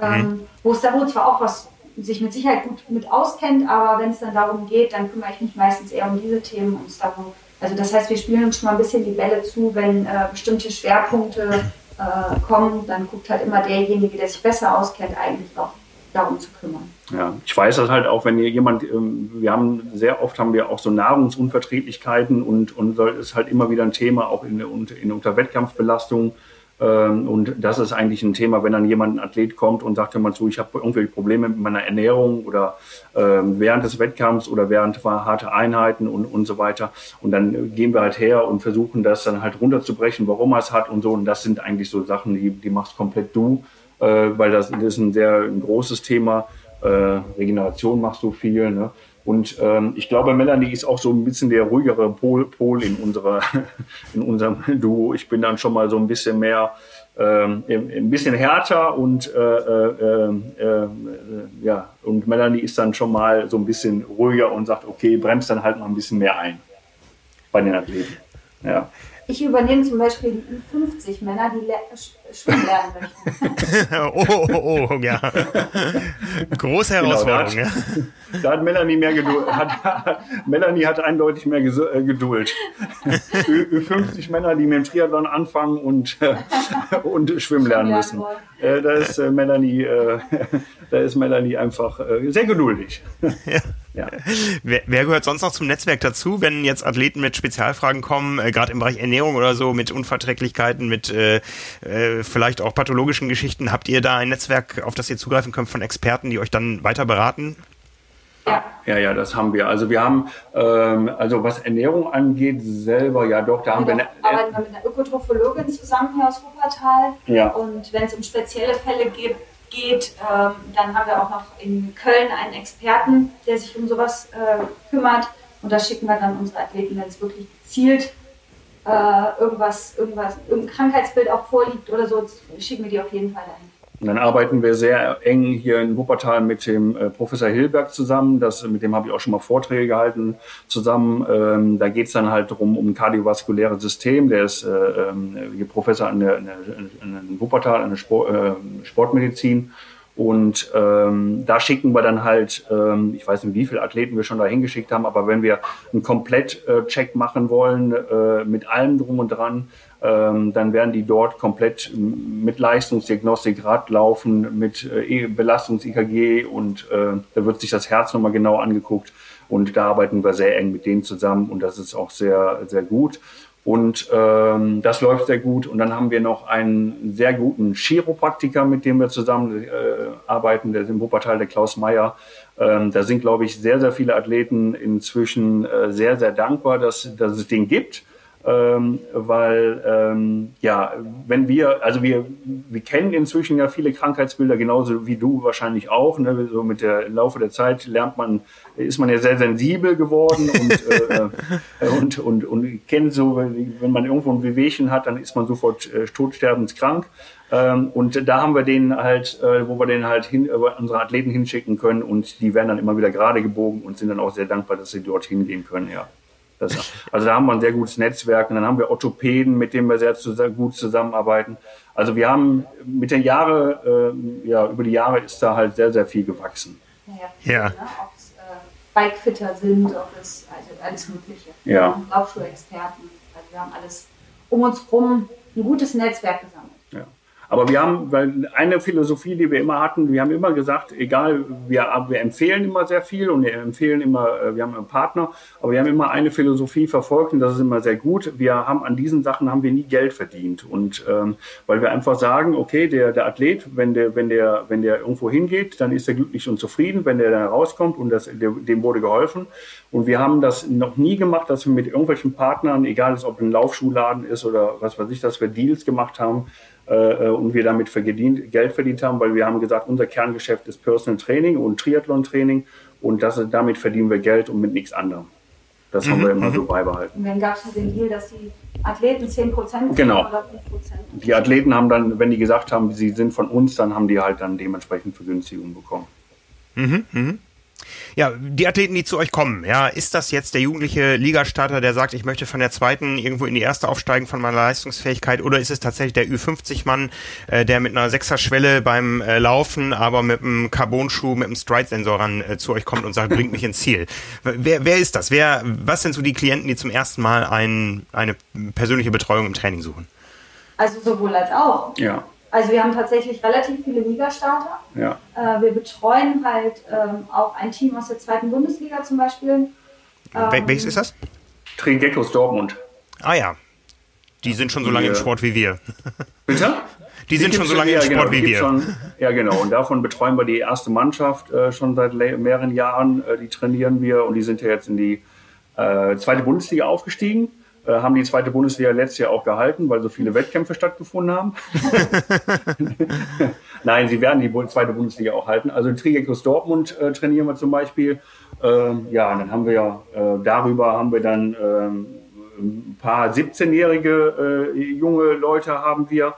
Ähm, mhm. Wo wohl zwar auch was sich mit Sicherheit gut mit auskennt, aber wenn es dann darum geht, dann kümmere ich mich meistens eher um diese Themen und darum. Also das heißt, wir spielen uns schon mal ein bisschen die Bälle zu, wenn äh, bestimmte Schwerpunkte äh, kommen, dann guckt halt immer derjenige, der sich besser auskennt, eigentlich auch darum zu kümmern. Ja, ich weiß das halt auch, wenn jemand, ähm, wir haben sehr oft haben wir auch so Nahrungsunverträglichkeiten und, und das ist halt immer wieder ein Thema, auch in, in unter Wettkampfbelastung und das ist eigentlich ein Thema, wenn dann jemand, ein Athlet kommt und sagt immer zu, ich habe irgendwelche Probleme mit meiner Ernährung oder ähm, während des Wettkampfs oder während harter Einheiten und, und so weiter. Und dann gehen wir halt her und versuchen das dann halt runterzubrechen, warum er es hat und so. Und das sind eigentlich so Sachen, die, die machst komplett du, äh, weil das, das ist ein sehr ein großes Thema. Äh, Regeneration machst du viel, ne? Und ähm, ich glaube, Melanie ist auch so ein bisschen der ruhigere Pol, Pol in, unserer, in unserem Duo. Ich bin dann schon mal so ein bisschen mehr, ähm, ein bisschen härter und, äh, äh, äh, ja, und Melanie ist dann schon mal so ein bisschen ruhiger und sagt, okay, bremst dann halt noch ein bisschen mehr ein bei den Athleten. Ja. Ich übernehme zum Beispiel die 50 Männer, die le schwimmen lernen möchten. oh, oh, oh, ja. Große Herausforderung, genau, da, hat, da hat Melanie mehr Geduld. Hat, Melanie hat eindeutig mehr äh, Geduld. 50 Männer, die mit dem Triathlon anfangen und, äh, und schwimmen lernen müssen. Äh, da ist Melanie, da ist Melanie einfach sehr geduldig. Ja. Ja. Wer, wer, gehört sonst noch zum Netzwerk dazu, wenn jetzt Athleten mit Spezialfragen kommen, äh, gerade im Bereich Ernährung oder so, mit Unverträglichkeiten, mit äh, äh, vielleicht auch pathologischen Geschichten? Habt ihr da ein Netzwerk, auf das ihr zugreifen könnt von Experten, die euch dann weiter beraten? Ja. ja, ja, das haben wir. Also wir haben, ähm, also was Ernährung angeht, selber, ja doch, da haben wir... Eine, arbeiten wir mit einer Ökotrophologin zusammen hier aus Wuppertal. Ja. Und wenn es um spezielle Fälle geht, geht. Ähm, dann haben wir auch noch in Köln einen Experten, der sich um sowas äh, kümmert. Und da schicken wir dann unsere Athleten, wenn es wirklich gezielt äh, irgendwas, irgendwas, irgendein Krankheitsbild auch vorliegt oder so, schicken wir die auf jeden Fall dahin. Und dann arbeiten wir sehr eng hier in Wuppertal mit dem äh, Professor Hilberg zusammen. Das, mit dem habe ich auch schon mal Vorträge gehalten zusammen. Ähm, da geht es dann halt darum, um kardiovaskuläres System. Der ist äh, äh, Professor an der, an der, an Wuppertal, an der Sport, äh, Sportmedizin. Und ähm, da schicken wir dann halt, ähm, ich weiß nicht, wie viele Athleten wir schon da hingeschickt haben, aber wenn wir einen Komplettcheck machen wollen, äh, mit allem drum und dran, ähm, dann werden die dort komplett mit Leistungsdiagnostik Rad laufen, mit äh, Belastungs-IKG und äh, da wird sich das Herz nochmal genau angeguckt und da arbeiten wir sehr eng mit denen zusammen und das ist auch sehr, sehr gut. Und ähm, das läuft sehr gut. Und dann haben wir noch einen sehr guten Chiropraktiker, mit dem wir zusammen äh, arbeiten, der ist im Wuppertal, der Klaus Meyer. Ähm, da sind, glaube ich, sehr, sehr viele Athleten inzwischen äh, sehr, sehr dankbar, dass, dass es den gibt ähm, weil ähm, ja, wenn wir, also wir, wir kennen inzwischen ja viele Krankheitsbilder, genauso wie du wahrscheinlich auch. Ne? So mit der im Laufe der Zeit lernt man, ist man ja sehr sensibel geworden und, äh, äh und, und, und kennt so, wenn man irgendwo ein Wehwehchen hat, dann ist man sofort äh, todsterbenskrank. Ähm, und da haben wir den halt, äh, wo wir den halt hin, äh, unsere Athleten hinschicken können und die werden dann immer wieder gerade gebogen und sind dann auch sehr dankbar, dass sie dort hingehen können, ja. Das, also da haben wir ein sehr gutes Netzwerk und dann haben wir Orthopäden, mit denen wir sehr gut zusammenarbeiten. Also wir haben mit den Jahren, äh, ja, über die Jahre ist da halt sehr, sehr viel gewachsen. Ja. ja. Ne? Ob es äh, Bikefitter sind, ob es also alles Mögliche. Ja. Laufschuhexperten. Also wir haben alles um uns herum ein gutes Netzwerk gesammelt. Aber wir haben, weil eine Philosophie, die wir immer hatten, wir haben immer gesagt, egal, wir, wir empfehlen immer sehr viel und wir empfehlen immer, äh, wir haben einen Partner, aber wir haben immer eine Philosophie verfolgt und das ist immer sehr gut. Wir haben an diesen Sachen haben wir nie Geld verdient und ähm, weil wir einfach sagen, okay, der, der Athlet, wenn der, wenn der, wenn der irgendwo hingeht, dann ist er glücklich und zufrieden, wenn der da rauskommt und das, dem wurde geholfen. Und wir haben das noch nie gemacht, dass wir mit irgendwelchen Partnern, egal ob ein Laufschuhladen ist oder was weiß ich, dass wir Deals gemacht haben, und wir damit verdient, Geld verdient haben, weil wir haben gesagt, unser Kerngeschäft ist Personal Training und Triathlon Training und das, damit verdienen wir Geld und mit nichts anderem. Das mhm. haben wir immer mhm. so beibehalten. Und dann gab es den Deal, dass die Athleten 10% genau. oder 5%. Die Athleten haben dann, wenn die gesagt haben, sie sind von uns, dann haben die halt dann dementsprechend Vergünstigungen bekommen. Mhm, mhm. Ja, die Athleten, die zu euch kommen, ja, ist das jetzt der jugendliche Ligastarter, der sagt, ich möchte von der zweiten irgendwo in die erste aufsteigen von meiner Leistungsfähigkeit, oder ist es tatsächlich der Ü50-Mann, äh, der mit einer Sechser-Schwelle beim äh, Laufen, aber mit einem Carbon-Schuh, mit einem Stride-Sensor ran äh, zu euch kommt und sagt, bringt mich ins Ziel? Wer, wer ist das? Wer, was sind so die Klienten, die zum ersten Mal ein, eine persönliche Betreuung im Training suchen? Also sowohl als auch. Ja. Also wir haben tatsächlich relativ viele Ligastarter. Ja. Äh, wir betreuen halt ähm, auch ein Team aus der zweiten Bundesliga zum Beispiel. Wel welches ist das? Trigeckos Dortmund. Ah ja, die sind schon so lange im Sport wie wir. Bitte? Die sind schon so lange im ja, Sport genau, wie die wir. Schon, ja, genau. Und davon betreuen wir die erste Mannschaft äh, schon seit mehreren Jahren. Äh, die trainieren wir und die sind ja jetzt in die äh, zweite Bundesliga aufgestiegen. Äh, haben die zweite Bundesliga letztes Jahr auch gehalten, weil so viele Wettkämpfe stattgefunden haben. Nein, sie werden die zweite Bundesliga auch halten. Also in Trigekos Dortmund äh, trainieren wir zum Beispiel. Ähm, ja, dann haben wir ja äh, darüber haben wir dann ähm, ein paar 17-jährige äh, junge Leute haben wir.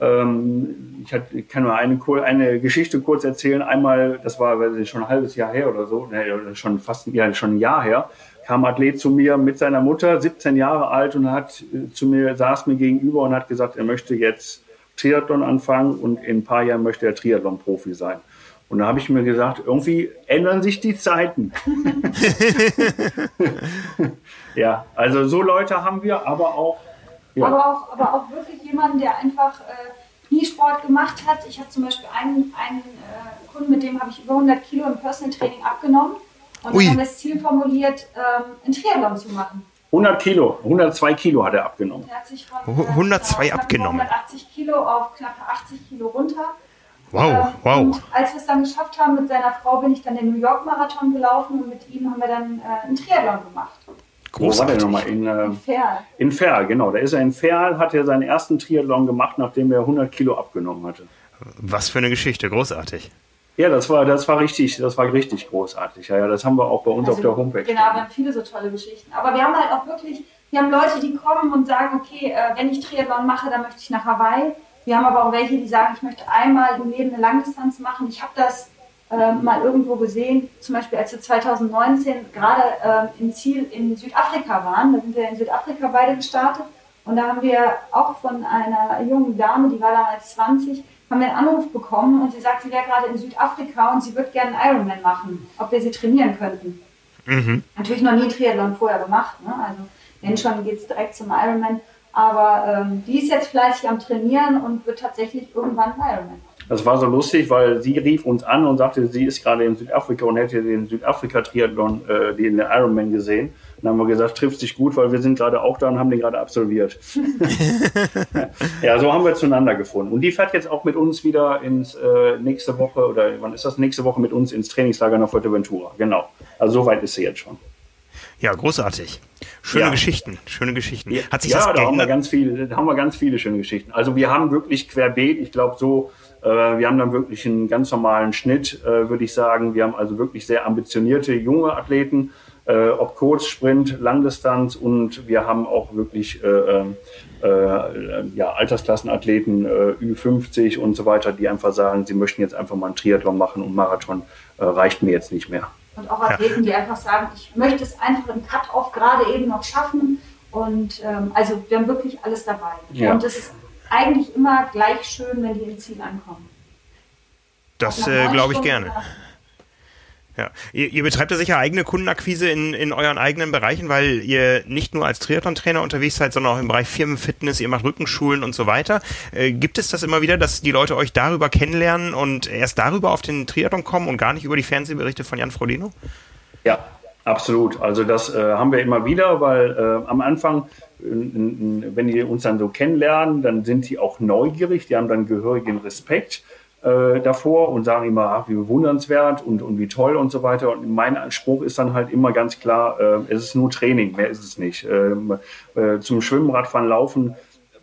Ähm, ich, hat, ich kann mal eine, eine Geschichte kurz erzählen. Einmal, das war weiß ich, schon ein halbes Jahr her oder so, ne, schon fast ja, schon ein Jahr her, kam Athlet zu mir mit seiner Mutter, 17 Jahre alt, und hat äh, zu mir, saß mir gegenüber und hat gesagt, er möchte jetzt Triathlon anfangen und in ein paar Jahren möchte er Triathlon-Profi sein. Und da habe ich mir gesagt, irgendwie ändern sich die Zeiten. ja, also so Leute haben wir, aber auch ja. Aber, auch, aber auch wirklich jemanden, der einfach äh, nie Sport gemacht hat. Ich habe zum Beispiel einen, einen äh, Kunden, mit dem habe ich über 100 Kilo im Personal Training abgenommen. Und Ui. dann haben wir das Ziel formuliert, ähm, ein Triathlon zu machen. 100 Kilo, 102 Kilo hat er abgenommen. Der hat sich von Hu- äh, 102 knapp abgenommen. 180 Kilo auf knappe 80 Kilo runter. Wow, Ähm, wow. Und als wir es dann geschafft haben mit seiner Frau, bin ich dann den New York Marathon gelaufen und mit ihm haben wir dann äh, einen Triathlon gemacht. Wo war der Großartig. nochmal? In, äh, Fair. in Ferl, genau. Da ist er in Ferl, hat er seinen ersten Triathlon gemacht, nachdem er 100 Kilo abgenommen hatte. Was für eine Geschichte, großartig. Ja, das war, das war richtig, das war richtig großartig. Ja, ja, das haben wir auch bei uns auf der Homepage. Genau, wir haben viele so tolle Geschichten. Aber wir haben halt auch wirklich, wir haben Leute, die kommen und sagen, okay, äh, wenn ich Triathlon mache, dann möchte ich nach Hawaii. Wir haben aber auch welche, die sagen, ich möchte einmal im Leben eine Langdistanz machen. Ich habe das äh, mal irgendwo gesehen, zum Beispiel als wir 2019 gerade äh, im Ziel in Südafrika waren. Da sind wir in Südafrika beide gestartet. Und da haben wir auch von einer jungen Dame, die war damals 20, haben wir einen Anruf bekommen und sie sagt, sie wäre gerade in Südafrika und sie würde gerne einen Ironman machen, ob wir sie trainieren könnten. Natürlich noch nie Triathlon vorher gemacht. Ne? Also wenn schon geht es direkt zum Ironman. Aber ähm, die ist jetzt fleißig am Trainieren und wird tatsächlich irgendwann ein Ironman. Das war so lustig, weil sie rief uns an und sagte, sie ist gerade in Südafrika und hätte den Südafrika-Triathlon, äh, den Ironman gesehen. Dann haben wir gesagt, trifft sich gut, weil wir sind gerade auch da und haben den gerade absolviert. ja, so haben wir zueinander gefunden. Und die fährt jetzt auch mit uns wieder ins äh, nächste Woche oder wann ist das nächste Woche mit uns ins Trainingslager nach Fuerteventura. Genau. Also so weit ist sie jetzt schon. Ja, großartig. Schöne Ja. Geschichten, schöne Geschichten. Hat sich ja, das da haben wir ganz viele, da haben wir ganz viele schöne Geschichten. Also wir haben wirklich querbeet, ich glaube so, wir haben dann wirklich einen ganz normalen Schnitt, äh, würde ich sagen. Wir haben also wirklich sehr ambitionierte junge Athleten, äh, ob Kurz, Sprint, Langdistanz und wir haben auch wirklich äh, äh, äh, ja, Altersklassenathleten, äh, Ü50 und so weiter, die einfach sagen, sie möchten jetzt einfach mal einen Triathlon machen und Marathon äh, reicht mir jetzt nicht mehr. Und auch Athleten, die einfach sagen, ich möchte es einfach im Cut-Off gerade eben noch schaffen. Und ähm, also wir haben wirklich alles dabei. Ja. Und es ist eigentlich immer gleich schön, wenn die im Ziel ankommen. Das äh, glaube ich gerne. Ja. Ihr, ihr betreibt ja sicher eigene Kundenakquise in, in euren eigenen Bereichen, weil ihr nicht nur als Triathlon-Trainer unterwegs seid, sondern auch im Bereich Firmenfitness, ihr macht Rückenschulen und so weiter. Äh, gibt es das immer wieder, dass die Leute euch darüber kennenlernen und erst darüber auf den Triathlon kommen und gar nicht über die Fernsehberichte von Jan Frodeno? Ja, absolut. Also das äh, haben wir immer wieder, weil äh, am Anfang, wenn die uns dann so kennenlernen, dann sind die auch neugierig, die haben dann gehörigen Respekt äh, davor und sagen immer, ach, wie bewundernswert und, und wie toll und so weiter. Und mein Anspruch ist dann halt immer ganz klar, äh, es ist nur Training, mehr ist es nicht. Ähm, äh, zum Schwimmen, Radfahren, Laufen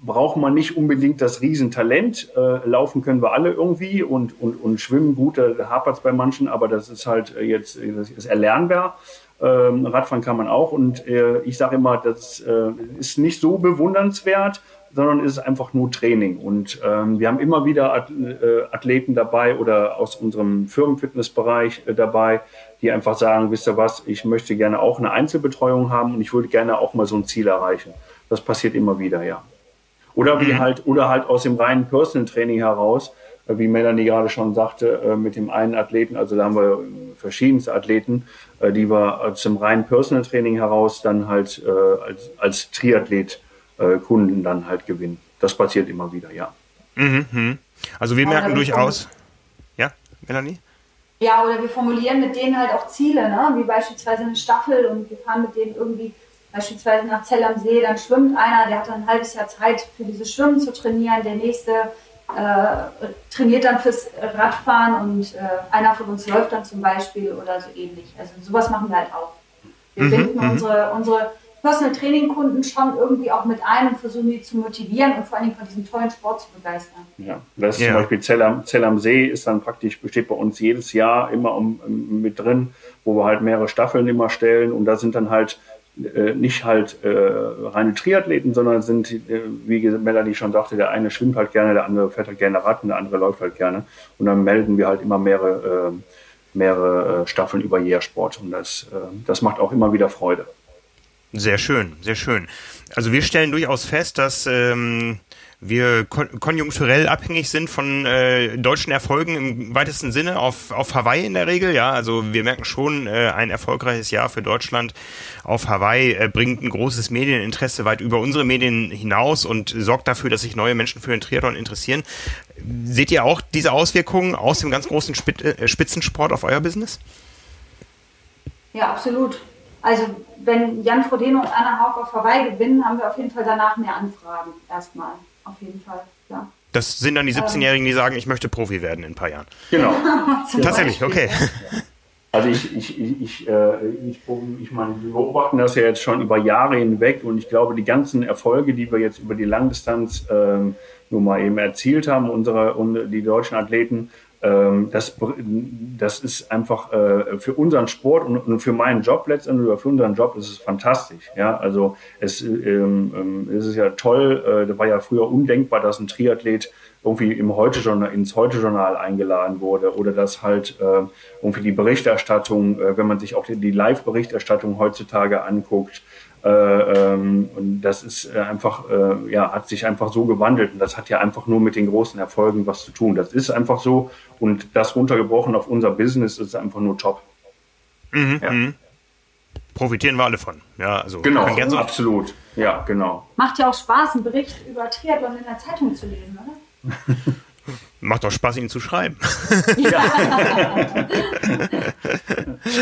braucht man nicht unbedingt das Riesentalent. Äh, laufen können wir alle irgendwie und, und, und schwimmen gut, da hapert es bei manchen, aber das ist halt jetzt das ist erlernbar. Ähm, Radfahren kann man auch und äh, ich sage immer, das äh, ist nicht so bewundernswert, sondern ist einfach nur Training. Und ähm, wir haben immer wieder At äh, Athleten dabei oder aus unserem Firmenfitnessbereich äh, dabei, die einfach sagen, wisst ihr was, ich möchte gerne auch eine Einzelbetreuung haben und ich würde gerne auch mal so ein Ziel erreichen. Das passiert immer wieder, ja. Oder wie mhm. halt, oder halt aus dem reinen Personal Training heraus, wie Melanie gerade schon sagte, äh, mit dem einen Athleten, also da haben wir verschiedenste Athleten, äh, die wir dem reinen Personal Training heraus dann halt als, als Triathlet Kunden dann halt gewinnen. Das passiert immer wieder, ja. Mhm. Also wir merken durchaus. Ja, Melanie? Ja, oder wir formulieren mit denen halt auch Ziele, ne? wie beispielsweise eine Staffel und wir fahren mit denen irgendwie beispielsweise nach Zell am See, dann schwimmt einer, der hat dann ein halbes Jahr Zeit für dieses Schwimmen zu trainieren, der nächste äh, trainiert dann fürs Radfahren und äh, einer von uns läuft dann zum Beispiel oder so ähnlich. Also sowas machen wir halt auch. Wir mhm, binden mhm. unsere, unsere Personal Training Kunden schon irgendwie auch mit ein und versuchen die zu motivieren und vor allem von diesem tollen Sport zu begeistern. Ja, das ist ja. zum Beispiel Zell am, Zell am See ist dann praktisch, besteht bei uns jedes Jahr immer um, mit drin, wo wir halt mehrere Staffeln immer stellen und da sind dann halt nicht halt äh, reine Triathleten, sondern sind, äh, wie Melanie schon sagte, der eine schwimmt halt gerne, der andere fährt halt gerne Rad und der andere läuft halt gerne. Und dann melden wir halt immer mehrere, äh, mehrere äh, Staffeln über Jährsport und das, äh, das macht auch immer wieder Freude. Sehr schön, sehr schön. Also wir stellen durchaus fest, dass ähm, wir kon konjunkturell abhängig sind von äh, deutschen Erfolgen im weitesten Sinne auf, auf Hawaii in der Regel. Ja, also wir merken schon, äh, ein erfolgreiches Jahr für Deutschland auf Hawaii äh, bringt ein großes Medieninteresse weit über unsere Medien hinaus und sorgt dafür, dass sich neue Menschen für den Triathlon interessieren. Seht ihr auch diese Auswirkungen aus dem ganz großen Spit äh, Spitzensport auf euer Business? Ja, absolut. Also wenn Jan Frodeno und Anna Haug auf Hawaii gewinnen, haben wir auf jeden Fall danach mehr Anfragen erstmal auf jeden Fall, ja. Das sind dann die 17-Jährigen, die sagen, ich möchte Profi werden in ein paar Jahren. Genau. Tatsächlich, okay. Also ich, ich, ich, ich, äh, ich, ich meine, wir beobachten das ja jetzt schon über Jahre hinweg und ich glaube, die ganzen Erfolge, die wir jetzt über die Langdistanz ähm, nur mal eben erzielt haben, unsere, und die deutschen Athleten, ähm, das, das ist einfach äh, für unseren Sport und, für meinen Job letztendlich oder für unseren Job ist es fantastisch. Ja, also es, ähm, ähm es ist ja toll. Äh, da war ja früher undenkbar, dass ein Triathlet irgendwie im Heute -Journal, ins Heute-Journal eingeladen wurde oder dass halt äh, irgendwie die Berichterstattung, äh, wenn man sich auch die, die Live-Berichterstattung heutzutage anguckt, ähm, und das ist äh, einfach, äh, ja, hat sich einfach so gewandelt. Und das hat ja einfach nur mit den großen Erfolgen was zu tun. Das ist einfach so. Und das runtergebrochen auf unser Business ist einfach nur top. Mhm, ja. Mhm. Profitieren wir alle von. Ja, also genau, so absolut. Ja, genau. Macht ja auch Spaß, einen Bericht über Triathlon in der Zeitung zu lesen, oder? Macht doch Spaß, ihn zu schreiben. Ja.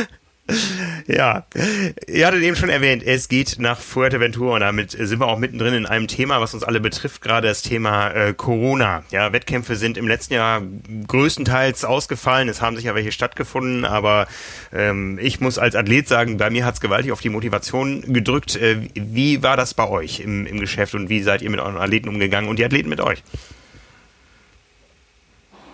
Ja, ihr hattet eben schon erwähnt, es geht nach Fuerteventura und damit sind wir auch mittendrin in einem Thema, was uns alle betrifft, gerade das Thema äh, Corona. Ja, Wettkämpfe sind im letzten Jahr größtenteils ausgefallen, es haben sicher welche stattgefunden, aber ähm, ich muss als Athlet sagen, bei mir hat es gewaltig auf die Motivation gedrückt. Äh, wie war das bei euch im, im Geschäft und wie seid ihr mit euren Athleten umgegangen und die Athleten mit euch?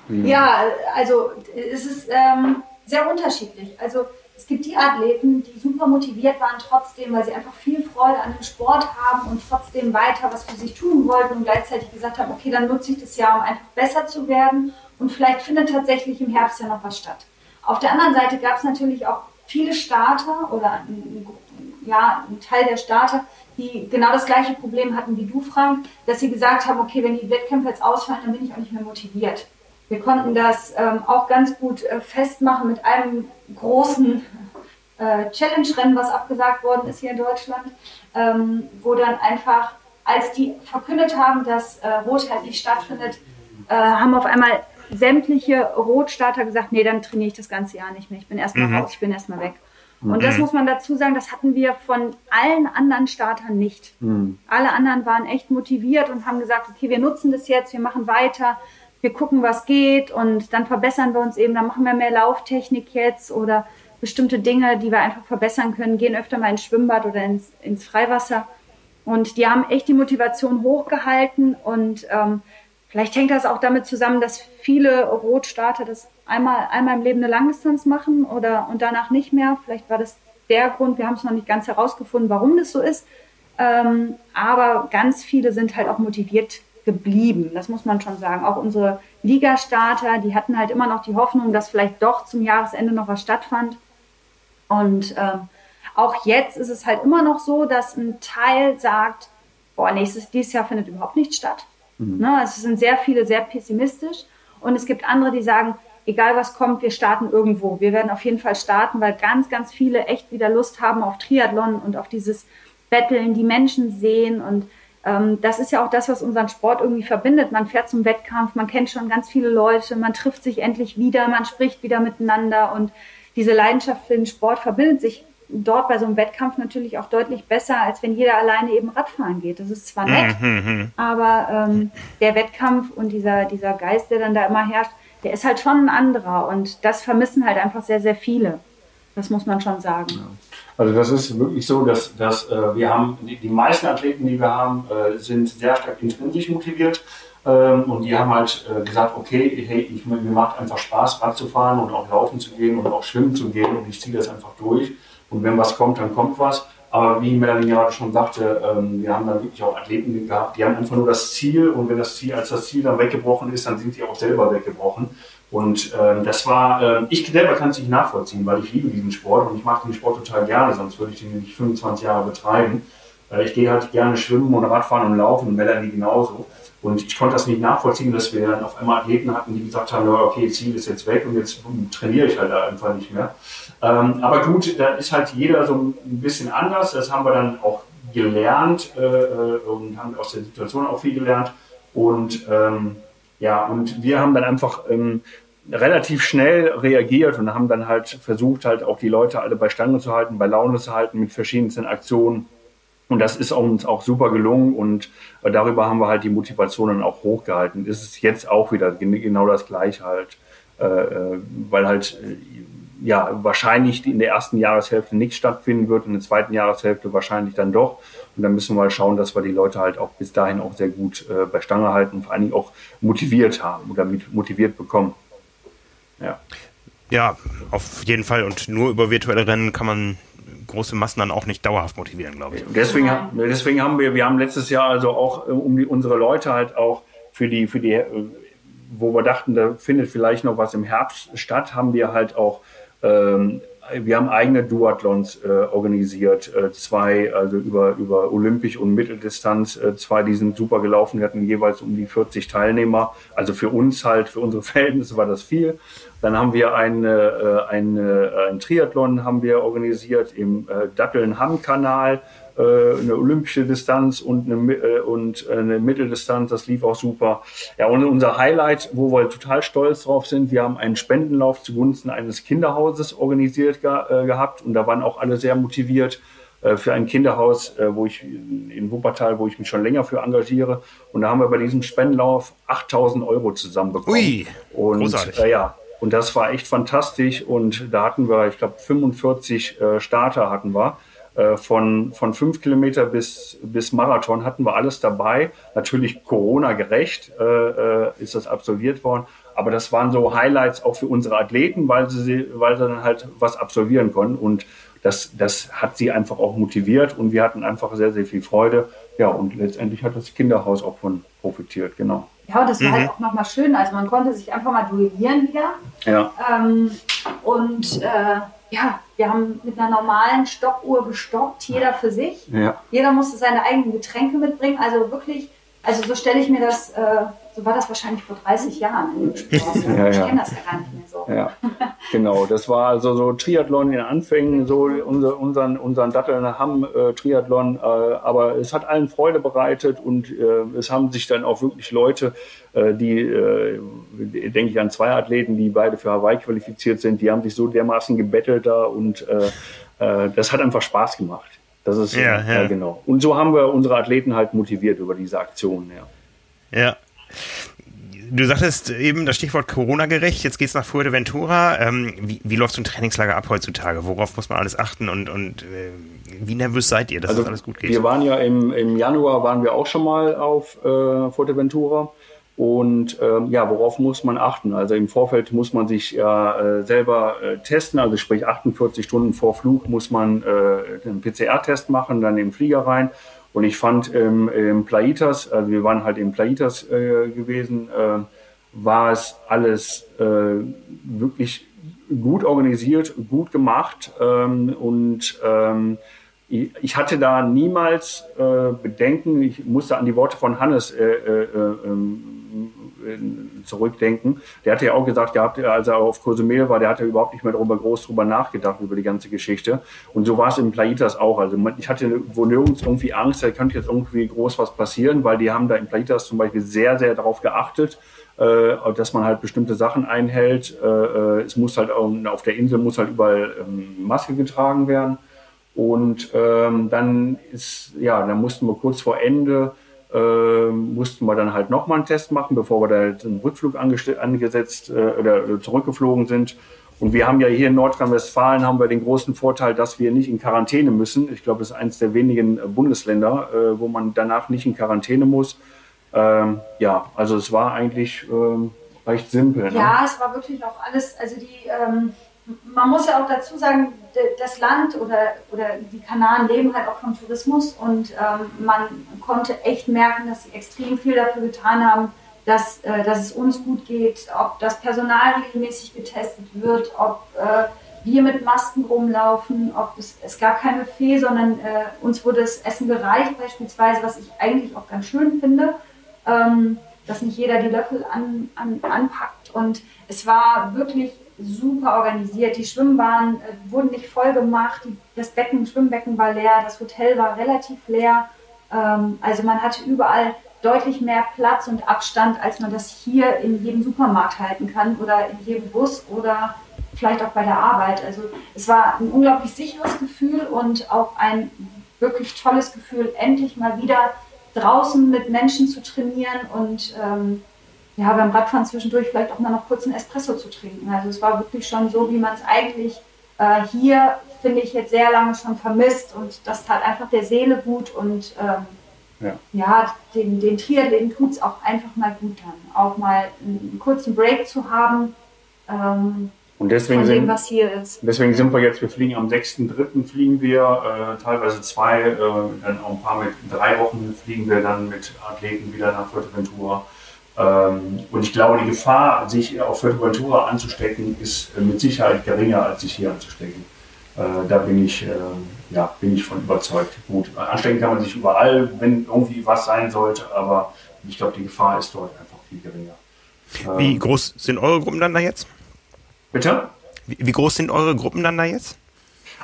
Ja, also es ist ähm, sehr unterschiedlich. Also es gibt die Athleten, die super motiviert waren trotzdem, weil sie einfach viel Freude an dem Sport haben und trotzdem weiter was für sich tun wollten und gleichzeitig gesagt haben, okay, dann nutze ich das Jahr, um einfach besser zu werden und vielleicht findet tatsächlich im Herbst ja noch was statt. Auf der anderen Seite gab es natürlich auch viele Starter oder ein, ja, ein Teil der Starter, die genau das gleiche Problem hatten wie du, Frank, dass sie gesagt haben, okay, wenn die Wettkämpfe jetzt ausfallen, dann bin ich auch nicht mehr motiviert. Wir konnten das ähm, auch ganz gut äh, festmachen mit einem großen äh, Challenge-Rennen, was abgesagt worden ist hier in Deutschland, ähm, wo dann einfach, als die verkündet haben, dass äh, Rot halt nicht stattfindet, äh, haben auf einmal sämtliche Rotstarter gesagt, nee, dann trainiere ich das ganze Jahr nicht mehr. Ich bin erstmal mhm. raus, ich bin erstmal weg. Und mhm. das muss man dazu sagen, das hatten wir von allen anderen Startern nicht. Mhm. Alle anderen waren echt motiviert und haben gesagt, okay, wir nutzen das jetzt, wir machen weiter wir gucken, was geht und dann verbessern wir uns eben, dann machen wir mehr Lauftechnik jetzt oder bestimmte Dinge, die wir einfach verbessern können, gehen öfter mal ins Schwimmbad oder ins, ins Freiwasser. Und die haben echt die Motivation hochgehalten und ähm, vielleicht hängt das auch damit zusammen, dass viele Rotstarter das einmal, einmal im Leben eine Langdistanz machen oder und danach nicht mehr. Vielleicht war das der Grund, wir haben es noch nicht ganz herausgefunden, warum das so ist. Ähm, aber ganz viele sind halt auch motiviert geblieben. Das muss man schon sagen. Auch unsere Ligastarter, die hatten halt immer noch die Hoffnung, dass vielleicht doch zum Jahresende noch was stattfand. Und ähm, auch jetzt ist es halt immer noch so, dass ein Teil sagt, boah, nächstes, dieses Jahr findet überhaupt nicht statt. Mhm. Ne? Es sind sehr viele sehr pessimistisch. Und es gibt andere, die sagen, egal was kommt, wir starten irgendwo. Wir werden auf jeden Fall starten, weil ganz, ganz viele echt wieder Lust haben auf Triathlon und auf dieses Betteln, die Menschen sehen. Und das ist ja auch das, was unseren Sport irgendwie verbindet. Man fährt zum Wettkampf, man kennt schon ganz viele Leute, man trifft sich endlich wieder, man spricht wieder miteinander und diese Leidenschaft für den Sport verbindet sich dort bei so einem Wettkampf natürlich auch deutlich besser, als wenn jeder alleine eben Radfahren geht. Das ist zwar nett, mhm, mhm. aber ähm, der Wettkampf und dieser, dieser Geist, der dann da immer herrscht, der ist halt schon ein anderer und das vermissen halt einfach sehr, sehr viele. Das muss man schon sagen. Ja. Also das ist wirklich so, dass, dass äh, wir haben, die, die, meisten Athleten, die wir haben, äh, sind sehr stark intrinsisch motiviert. Ähm, und die haben halt äh, gesagt, okay, hey, ich, mir macht einfach Spaß, Rad zu fahren und auch laufen zu gehen und auch schwimmen zu gehen und ich ziehe das einfach durch. Und wenn was kommt, dann kommt was. Aber wie Melanie gerade schon sagte, ähm, wir haben dann wirklich auch Athleten gehabt, die haben einfach nur das Ziel und wenn das Ziel, als das Ziel dann weggebrochen ist, dann sind die auch selber weggebrochen. Und ähm, das war, äh, ich selber kann es nicht nachvollziehen, weil ich liebe diesen Sport und ich mache den Sport total gerne, sonst würde ich den nicht 25 Jahre betreiben. Äh, ich gehe halt gerne schwimmen und Radfahren und laufen und Melanie genauso. Und ich konnte das nicht nachvollziehen, dass wir dann auf einmal Athleten hatten, die gesagt haben, okay, Ziel ist jetzt weg und jetzt trainiere ich halt einfach nicht mehr. Ähm, aber gut, da ist halt jeder so ein bisschen anders. Das haben wir dann auch gelernt äh, äh, und haben aus der Situation auch viel gelernt. Und ähm, ja, und wir haben dann einfach ähm, relativ schnell reagiert und haben dann halt versucht, halt auch die Leute alle bei Stange zu halten, bei Laune zu halten mit verschiedensten Aktionen und das ist uns auch super gelungen und äh, darüber haben wir halt die Motivation dann auch hochgehalten. Das ist jetzt auch wieder genau das Gleiche halt, äh, äh, weil halt ja wahrscheinlich in der ersten Jahreshälfte nichts stattfinden wird, in der zweiten Jahreshälfte wahrscheinlich dann doch. Und dann müssen wir mal schauen, dass wir die Leute halt auch bis dahin auch sehr gut bei Stange halten und vor allen Dingen auch motiviert haben oder motiviert bekommen. Ja. Ja, auf jeden Fall. Und nur über virtuelle Rennen kann man große Massen dann auch nicht dauerhaft motivieren, glaube ich. Deswegen, deswegen haben wir, wir haben letztes Jahr also auch äh, um die, unsere Leute halt auch für die, für die, äh, wo wir dachten, da findet vielleicht noch was im Herbst statt, haben wir halt auch ähm, wir haben eigene Duathlons äh, organisiert, äh, zwei, also über, über Olympisch und Mitteldistanz, äh, zwei, die sind super gelaufen, wir hatten jeweils um die 40 Teilnehmer. Also für uns halt, für unsere Verhältnisse war das viel. Dann haben wir eine, äh, eine, äh, ein Triathlon haben wir organisiert im äh, Datteln-Hamm-Kanal eine olympische Distanz und eine, äh, und eine Mitteldistanz, das lief auch super. Ja, und unser Highlight, wo wir total stolz drauf sind, wir haben einen Spendenlauf zugunsten eines Kinderhauses organisiert ge äh, gehabt und da waren auch alle sehr motiviert für ein Kinderhaus, wo ich in Wuppertal, wo ich mich schon länger für engagiere. Und da haben wir bei diesem Spendenlauf 8000 Euro zusammenbekommen. Ui, und großartig. Äh, ja, und das war echt fantastisch. Und da hatten wir, ich glaube, 45 äh, Starter hatten wir. Äh, von, von fünf Kilometer bis, bis Marathon hatten wir alles dabei. Natürlich Corona-gerecht äh, äh, ist das absolviert worden. Aber das waren so Highlights auch für unsere Athleten, weil sie, weil sie dann halt was absolvieren konnten. Und das, das hat sie einfach auch motiviert und wir hatten einfach sehr, sehr viel Freude. Ja, und letztendlich hat das Kinderhaus auch von profitiert, genau. Ja, und das war halt mhm. halt auch nochmal schön. Also man konnte sich einfach mal duellieren wieder. Ja. Ähm, und äh, ja, wir haben mit einer normalen Stoppuhr gestoppt, jeder für sich. Ja. Jeder musste seine eigenen Getränke mitbringen. Also wirklich, also so stelle ich mir das, äh, so war das wahrscheinlich vor 30 Jahren in dem Sport. ja, ich ja. kenne das ja gar nicht mehr so. Ja, genau. Das war also so Triathlon in den Anfängen, so unser, unseren, unseren Datteln Hamm äh, Triathlon. Äh, aber es hat allen Freude bereitet und äh, es haben sich dann auch wirklich Leute äh, die, äh, denke ich an zwei Athleten, die beide für Hawaii qualifiziert sind, die haben sich so dermaßen gebettelt da und äh, das hat einfach Spaß gemacht. Das ist ja, ja. genau. Und so haben wir unsere Athleten halt motiviert über diese Aktion, ja. Ja. Du sagtest eben das Stichwort Corona-gerecht. Jetzt geht's nach Fuerteventura. Ähm, wie, wie läuft so ein Trainingslager ab heutzutage? Worauf muss man alles achten und, und äh, wie nervös seid ihr, dass also, das alles gut geht? Wir waren ja im, im Januar waren wir auch schon mal auf äh, Fuerteventura und ähm, ja, worauf muss man achten? Also im Vorfeld muss man sich ja äh, selber äh, testen, also sprich 48 Stunden vor Flug muss man äh, einen PCR-Test machen, dann im Flieger rein. Und ich fand ähm, im Plaitas, also wir waren halt im Plaitas äh, gewesen, äh, war es alles äh, wirklich gut organisiert, gut gemacht ähm, und ähm, ich hatte da niemals äh, Bedenken. Ich musste an die Worte von Hannes äh, äh, ähm, äh, zurückdenken. Der hatte ja auch gesagt gehabt, als er auf Cozumel war, der hatte überhaupt nicht mehr darüber groß drüber nachgedacht über die ganze Geschichte. Und so war es in Plaitas auch. Also ich hatte wo nirgends irgendwie Angst, da könnte jetzt irgendwie groß was passieren, weil die haben da in Plaitas zum Beispiel sehr, sehr darauf geachtet, äh, dass man halt bestimmte Sachen einhält. Äh, es muss halt auf der Insel muss halt überall ähm, Maske getragen werden. Und ähm, dann ist, ja, dann mussten wir kurz vor Ende, äh, mussten wir dann halt nochmal einen Test machen, bevor wir da einen Rückflug angesetzt äh, oder zurückgeflogen sind. Und wir haben ja hier in Nordrhein-Westfalen haben wir den großen Vorteil, dass wir nicht in Quarantäne müssen. Ich glaube, es ist eines der wenigen äh, Bundesländer, äh, wo man danach nicht in Quarantäne muss. Ähm, ja, also es war eigentlich ähm, recht simpel. Ne? Ja, es war wirklich auch alles, also die, ähm, man muss ja auch dazu sagen, das Land oder, oder die Kanaren leben halt auch vom Tourismus und ähm, man konnte echt merken, dass sie extrem viel dafür getan haben, dass, äh, dass es uns gut geht, ob das Personal regelmäßig getestet wird, ob äh, wir mit Masken rumlaufen, ob es, es gab kein Buffet, sondern äh, uns wurde das Essen gereicht beispielsweise, was ich eigentlich auch ganz schön finde, ähm, dass nicht jeder die Löffel an, an, anpackt. Und es war wirklich super organisiert. Die Schwimmbahnen äh, wurden nicht voll gemacht, die, das Becken, Schwimmbecken war leer, das Hotel war relativ leer. Ähm, also man hatte überall deutlich mehr Platz und Abstand, als man das hier in jedem Supermarkt halten kann oder in jedem Bus oder vielleicht auch bei der Arbeit. Also es war ein unglaublich sicheres Gefühl und auch ein wirklich tolles Gefühl, endlich mal wieder draußen mit Menschen zu trainieren und ähm, ja, beim Radfahren zwischendurch vielleicht auch mal noch kurz einen Espresso zu trinken. Also es war wirklich schon so, wie man es eigentlich äh, hier, finde ich, jetzt sehr lange schon vermisst. Und das tat einfach der Seele gut und ähm, ja. ja, den, den Triathleten tut es auch einfach mal gut dann. Auch mal einen kurzen Break zu haben. Ähm, und deswegen, dem, sind, deswegen sind wir jetzt, wir fliegen am 6.3. fliegen wir, äh, teilweise zwei, äh, dann auch ein paar mit drei Wochen fliegen wir dann mit Athleten wieder nach Fuerteventura. Ähm, und ich glaube, die Gefahr, sich auf Fuerteventura anzustecken, ist äh, mit Sicherheit geringer, als sich hier anzustecken. Äh, da bin ich, äh, ja, bin ich von überzeugt. Gut, anstecken kann man sich überall, wenn irgendwie was sein sollte, aber ich glaube, die Gefahr ist dort einfach viel geringer. Wie ähm, groß sind eure Gruppen dann da jetzt? Bitte? Wie, wie groß sind eure Gruppen dann da jetzt?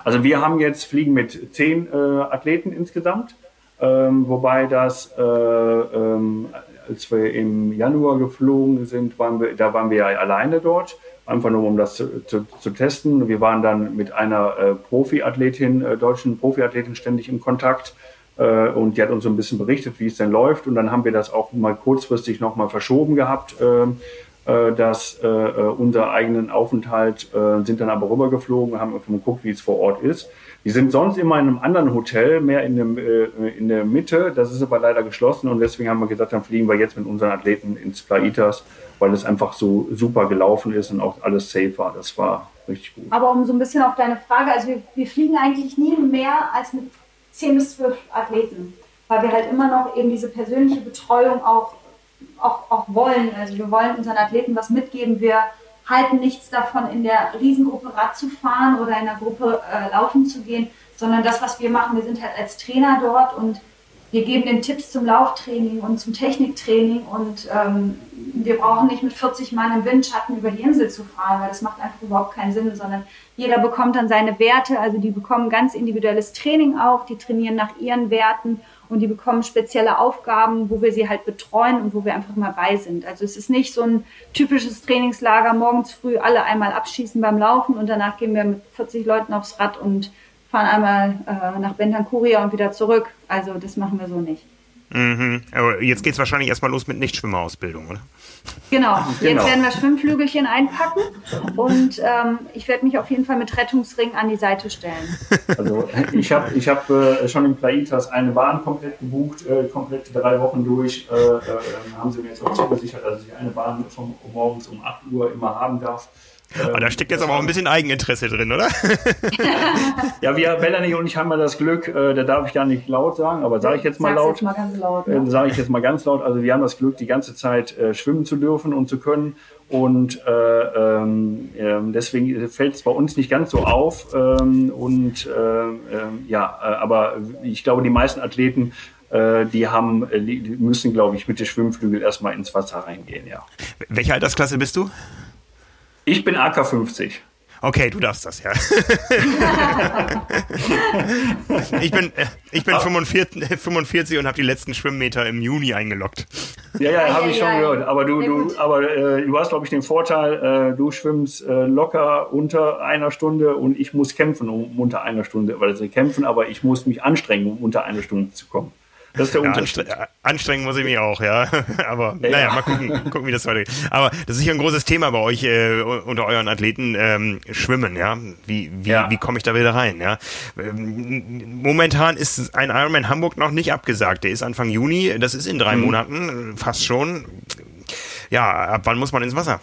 Also wir haben jetzt Fliegen mit zehn äh, Athleten insgesamt, ähm, wobei das äh, ähm, als wir im Januar geflogen sind, waren wir, da waren wir ja alleine dort, einfach nur um das zu, zu, zu testen. Wir waren dann mit einer äh, Profiathletin, äh, deutschen Profiathletin ständig in Kontakt äh, und die hat uns so ein bisschen berichtet, wie es denn läuft. Und dann haben wir das auch mal kurzfristig nochmal verschoben gehabt, ähm, äh, dass äh, äh, unser eigenen Aufenthalt, sind dann aber rübergeflogen, haben geguckt, wie es vor Ort ist. Die sind sonst immer in einem anderen Hotel, mehr in, dem, äh, in der Mitte. Das ist aber leider geschlossen und deswegen haben wir gesagt, dann fliegen wir jetzt mit unseren Athleten ins Plaitas, weil es einfach so super gelaufen ist und auch alles safe war. Das war richtig gut. Aber um so ein bisschen auf deine Frage, also wir, wir fliegen eigentlich nie mehr als mit 10 bis 12 Athleten, weil wir halt immer noch eben diese persönliche Betreuung auch, auch, auch wollen. Also wir wollen unseren Athleten was mitgeben. Wir halten nichts davon, in der Riesengruppe Rad zu fahren oder in der Gruppe äh, laufen zu gehen, sondern das, was wir machen, wir sind halt als Trainer dort und wir geben den Tipps zum Lauftraining und zum Techniktraining und ähm, wir brauchen nicht mit 40 Mann im Windschatten über die Insel zu fahren, weil das macht einfach überhaupt keinen Sinn, sondern jeder bekommt dann seine Werte, also die bekommen ganz individuelles Training auch, die trainieren nach ihren Werten und die bekommen spezielle Aufgaben, wo wir sie halt betreuen und wo wir einfach mal bei sind. Also es ist nicht so ein typisches Trainingslager, morgens früh alle einmal abschießen beim Laufen und danach gehen wir mit 40 Leuten aufs Rad und fahren einmal äh, nach Bentancuria und wieder zurück. Also das machen wir so nicht. Mhm. Aber jetzt geht es wahrscheinlich erstmal los mit Nichtschwimmerausbildung, oder? Genau. genau. Jetzt werden wir Schwimmflügelchen einpacken und ähm, ich werde mich auf jeden Fall mit Rettungsring an die Seite stellen. Also ich habe ich hab, äh, schon in Plaitas eine Bahn komplett gebucht, äh, komplett drei Wochen durch. Äh, äh haben sie mir jetzt auch zugesichert, dass ich eine Bahn von morgens um 8 Uhr immer haben darf. Ähm, da steckt jetzt aber auch ein bisschen Eigeninteresse drin, oder? ja, wir, Melanie und ich haben mal das Glück, äh, da darf ich gar nicht laut sagen, aber sage ich jetzt mal laut. Jetzt mal ganz laut. Ne? Äh, sage ich jetzt mal ganz laut. Also wir haben das Glück, die ganze Zeit äh, schwimmen zu dürfen und zu können. Und äh, ähm, ähm deswegen fällt es bei uns nicht ganz so auf. Ähm, und äh, ähm, ja, äh, aber ich glaube, die meisten Athleten äh, die haben, die müssen, glaube ich, mit dem Schwimmflügel erstmal ins Wasser reingehen, ja. Welche Altersklasse bist du? Ich bin AK 50. Okay, du darfst das, ja. ich bin, ich bin 45, 45 und habe die letzten Schwimmmeter im Juni eingeloggt. Ja, ja, habe ich schon gehört. Aber du, du, aber äh, du hast, glaube ich, den Vorteil, äh, du schwimmst äh, locker unter einer Stunde und ich muss kämpfen um unter einer Stunde. Also kämpfen, aber ich muss mich anstrengen, um unter einer Stunde zu kommen. Das ist der Unterschied. Ja, anstrengen muss ich mich auch, ja. Aber ja, naja, mal gucken, gucken, wie das weitergeht. Aber das ist sicher ein großes Thema bei euch äh, unter euren Athleten, ähm, Schwimmen, ja. Wie, wie, ja. wie komme ich da wieder rein, ja? Ähm, momentan ist ein Ironman Hamburg noch nicht abgesagt. Der ist Anfang Juni, das ist in drei mhm. Monaten, fast schon. Ja, ab wann muss man ins Wasser?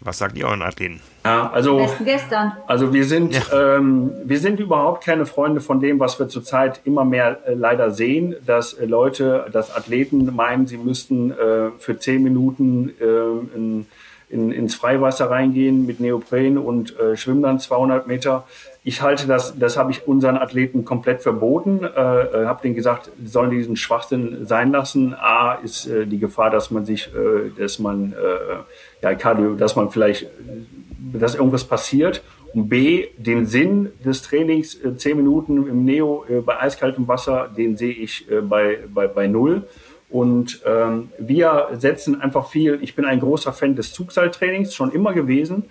Was sagt ihr euren Athleten? Ja, also, gestern. Also wir sind, ja. ähm, wir sind überhaupt keine Freunde von dem, was wir zurzeit immer mehr äh, leider sehen, dass äh, Leute, dass Athleten meinen, sie müssten äh, für zehn Minuten äh, in, in, ins Freiwasser reingehen mit Neopren und äh, schwimmen dann 200 Meter. Ich halte das, das habe ich unseren Athleten komplett verboten. Äh, äh habe denen gesagt, sie sollen diesen Schwachsinn sein lassen. A ist äh, die Gefahr, dass man sich, äh, dass man äh, ja, Cardio, dass man vielleicht, dass irgendwas passiert. Und B, den Sinn des Trainings, äh, zehn Minuten im Neo äh, bei eiskaltem Wasser, den sehe ich äh, bei, bei, bei null. Und ähm, wir setzen einfach viel, ich bin ein großer Fan des Zugseiltrainings, schon immer gewesen.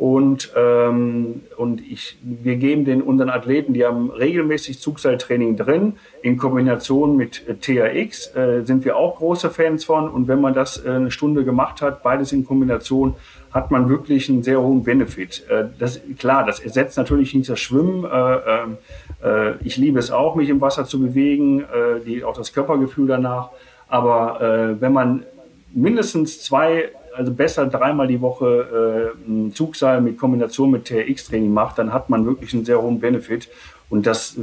Und, ähm, und ich, wir geben den unseren Athleten, die haben regelmäßig Zugseiltraining drin. In Kombination mit äh, THX äh, sind wir auch große Fans von. Und wenn man das äh, eine Stunde gemacht hat, beides in Kombination, hat man wirklich einen sehr hohen Benefit. Äh, das, klar, das ersetzt natürlich nicht das Schwimmen. Äh, äh, ich liebe es auch, mich im Wasser zu bewegen, die, auch das Körpergefühl danach. Aber wenn man mindestens zwei also besser dreimal die Woche äh, ein Zugseil mit Kombination mit TRX-Training macht, dann hat man wirklich einen sehr hohen Benefit. Und das,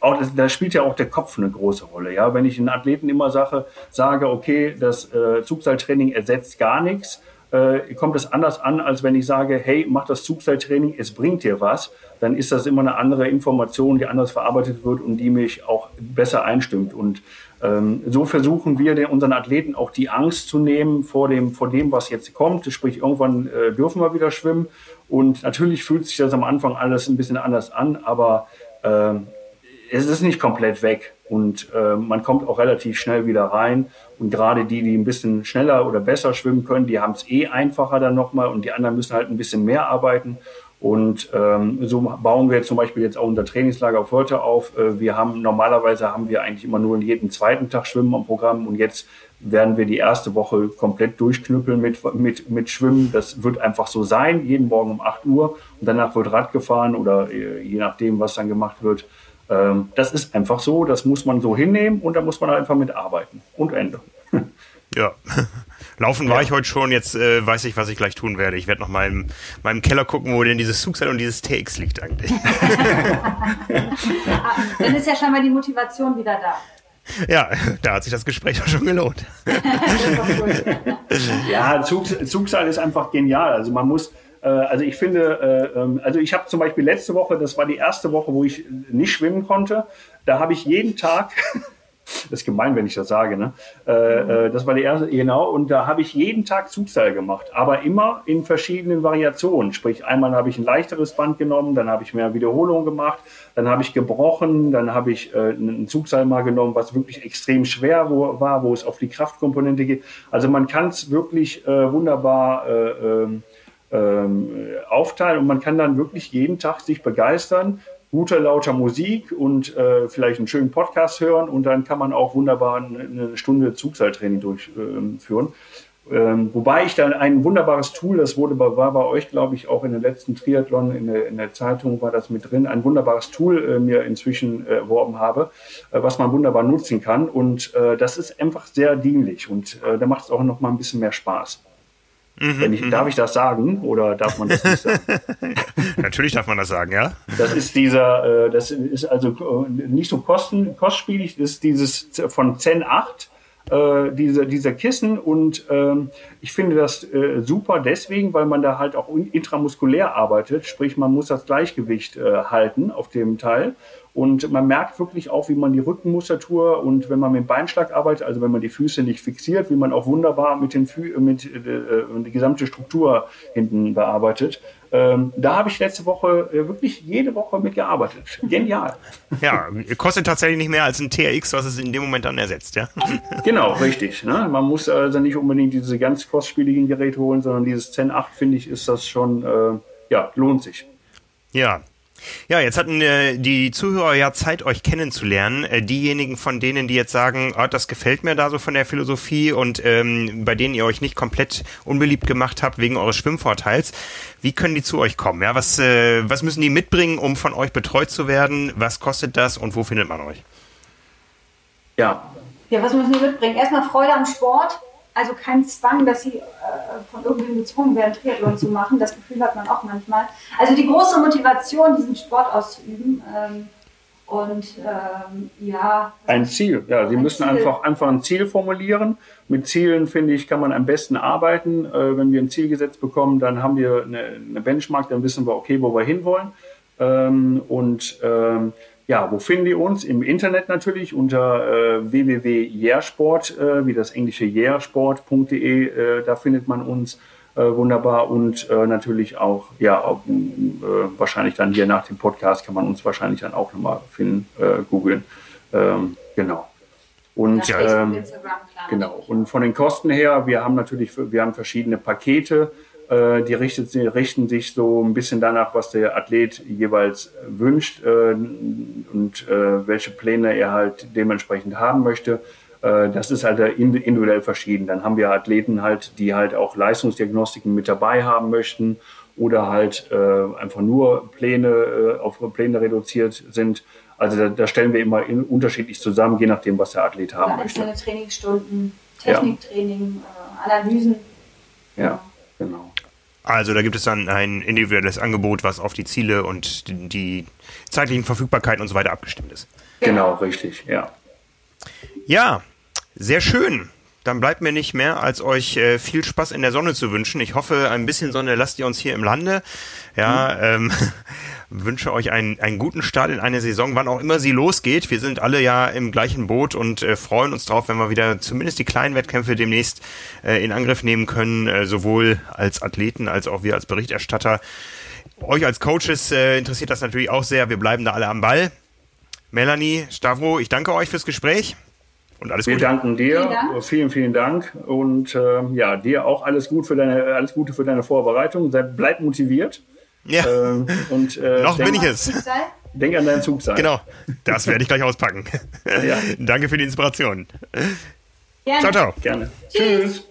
auch, das, da spielt ja auch der Kopf eine große Rolle. Ja, wenn ich einen Athleten immer sage, sage, okay, das äh, Zugseiltraining ersetzt gar nichts, äh, kommt es anders an, als wenn ich sage, hey, mach das Zugseiltraining, es bringt dir was, dann ist das immer eine andere Information, die anders verarbeitet wird und die mich auch besser einstimmt. Und so versuchen wir den, unseren Athleten auch die Angst zu nehmen vor dem, vor dem, was jetzt kommt. Sprich, irgendwann äh, dürfen wir wieder schwimmen. Und natürlich fühlt sich das am Anfang alles ein bisschen anders an, aber äh, es ist nicht komplett weg. Und äh, man kommt auch relativ schnell wieder rein. Und gerade die, die ein bisschen schneller oder besser schwimmen können, die haben es eh einfacher dann nochmal. Und die anderen müssen halt ein bisschen mehr arbeiten. Und ähm, so bauen wir zum Beispiel jetzt auch unser Trainingslager auf heute auf. Äh, wir haben normalerweise haben wir eigentlich immer nur jeden zweiten Tag Schwimmen am Programm und jetzt werden wir die erste Woche komplett durchknüppeln mit, mit, mit Schwimmen. Das wird einfach so sein, jeden Morgen um 8 Uhr und danach wird Rad gefahren oder äh, je nachdem, was dann gemacht wird. Ähm, das ist einfach so, das muss man so hinnehmen und da muss man einfach mit arbeiten. Und Ende. Ja. Laufen war ja. ich heute schon, jetzt äh, weiß ich, was ich gleich tun werde. Ich werde noch mal in meinem Keller gucken, wo denn dieses Zugseil und dieses TX liegt eigentlich. Dann ist ja schon mal die Motivation wieder da. Ja, da hat sich das Gespräch auch schon gelohnt. ja, Zug, Zugseil ist einfach genial. Also man muss, äh, also ich finde, äh, ähm, also ich habe zum Beispiel letzte Woche, das war die erste Woche, wo ich nicht schwimmen konnte, da habe ich jeden Tag das ist gemein, wenn ich das sage. Ne? Äh, äh, das war die erste, genau. Und da habe ich jeden Tag Zugseil gemacht, aber immer in verschiedenen Variationen. Sprich, einmal habe ich ein leichteres Band genommen, dann habe ich mehr Wiederholungen gemacht, dann habe ich gebrochen, dann habe ich äh, ein Zugseil mal genommen, was wirklich extrem schwer wo, war, wo es auf die Kraftkomponente geht. Also man kann es wirklich äh, wunderbar äh, ähm, ähm, aufteilen und man kann dann wirklich jeden Tag sich begeistern guter, lauter Musik und äh, vielleicht einen schönen Podcast hören und dann kann man auch wunderbar eine Stunde Zugseiltraining durchführen. Ähm, wobei ich dann ein wunderbares Tool, das wurde bei, war bei euch, glaube ich, auch in den letzten Triathlon in der, in der Zeitung war das mit drin, ein wunderbares Tool äh, mir inzwischen äh, erworben habe, äh, was man wunderbar nutzen kann. Und äh, das ist einfach sehr dienlich und äh, da macht es auch noch mal ein bisschen mehr Spaß. Wenn ich, darf ich das sagen oder darf man das nicht sagen? Natürlich darf man das sagen, ja. Das ist dieser, äh, das ist also äh, nicht so kosten, kostspielig, das ist dieses von Zen 8, äh, diese, dieser Kissen und ähm, ich finde das äh, super deswegen, weil man da halt auch intramuskulär arbeitet, sprich man muss das Gleichgewicht äh, halten auf dem Teil und man merkt wirklich auch, wie man die Rückenmuskulatur und wenn man mit dem Beinschlag arbeitet, also wenn man die Füße nicht fixiert, wie man auch wunderbar mit den Fü mit äh, die gesamte Struktur hinten bearbeitet. Ähm, da habe ich letzte Woche äh, wirklich jede Woche mitgearbeitet. Genial. Ja, kostet tatsächlich nicht mehr als ein TRX, was es in dem Moment dann ersetzt, ja? Genau, richtig. Ne? Man muss also nicht unbedingt diese ganz kostspieligen Geräte holen, sondern dieses Zen 8, finde ich, ist das schon, äh, ja, lohnt sich. Ja, ja, jetzt hatten äh, die Zuhörer ja Zeit, euch kennenzulernen. Äh, diejenigen von denen, die jetzt sagen, oh, das gefällt mir da so von der Philosophie und ähm, bei denen ihr euch nicht komplett unbeliebt gemacht habt wegen eures Schwimmvorteils, wie können die zu euch kommen? Ja, was, äh, was müssen die mitbringen, um von euch betreut zu werden? Was kostet das und wo findet man euch? Ja. Ja, was müssen die mitbringen? Erstmal Freude am Sport also kein Zwang, dass sie äh, von irgendwem gezwungen werden, Triathlon zu machen. Das Gefühl hat man auch manchmal. Also die große Motivation, diesen Sport auszuüben. Ähm, und ähm, ja. Ein Ziel, ja. Sie müssen Ziel. einfach, einfach ein Ziel formulieren. Mit Zielen, finde ich, kann man am besten arbeiten. Äh, wenn wir ein Ziel gesetzt bekommen, dann haben wir eine, eine Benchmark, dann wissen wir, okay, wo wir hinwollen. Ähm, und ähm, ja, wo finden die uns? Im Internet natürlich unter äh, www.yearsport, äh, wie das englische yearsport.de, äh, da findet man uns äh, wunderbar und äh, natürlich auch, ja, auch, äh, wahrscheinlich dann hier nach dem Podcast kann man uns wahrscheinlich dann auch nochmal finden, googeln. Ähm, genau. Und ähm, genau. Und von den Kosten her, wir haben natürlich, wir haben verschiedene Pakete. Äh, die richtet, richten sich so ein bisschen danach, was der Athlet jeweils wünscht äh, und äh, welche Pläne er halt dementsprechend haben möchte. Das ist halt individuell verschieden. Dann haben wir Athleten halt, die halt auch Leistungsdiagnostiken mit dabei haben möchten oder halt einfach nur Pläne auf Pläne reduziert sind. Also da, da stellen wir immer in, unterschiedlich zusammen, je nachdem, was der Athlet haben ja, möchte. Trainingsstunden, Techniktraining, ja. Analysen. Ja, genau. Also da gibt es dann ein individuelles Angebot, was auf die Ziele und die, zeitlichen Verfügbarkeiten und so weiter abgestimmt ist. Genau, richtig, ja. Ja, sehr schön. Dann bleibt mir nicht mehr, als euch äh, viel Spaß in der Sonne zu wünschen. Ich hoffe, ein bisschen Sonne lasst ihr uns hier im Lande. Ja, mhm. ähm, wünsche euch einen, einen guten Start in eine Saison, wann auch immer sie losgeht. Wir sind alle ja im gleichen Boot und äh, freuen uns drauf, wenn wir wieder zumindest die kleinen Wettkämpfe demnächst äh, in Angriff nehmen können, äh, sowohl als Athleten als auch wir als Berichterstatter. Euch als Coaches äh, interessiert das natürlich auch sehr. Wir bleiben da alle am Ball. Melanie, Stavro, ich danke euch fürs Gespräch. Und alles Wir Gute. danken dir, vielen, Dank. vielen, vielen Dank. Und äh, ja, dir auch alles, gut für deine, alles Gute für deine Vorbereitung. Bleib motiviert. Ja. Ähm, und, äh, Noch denk, bin ich es. Denk an deinen Zug sein. Genau, das werde ich gleich auspacken. ja. Danke für die Inspiration. Gerne. Ciao, ciao. Gerne. Tschüss.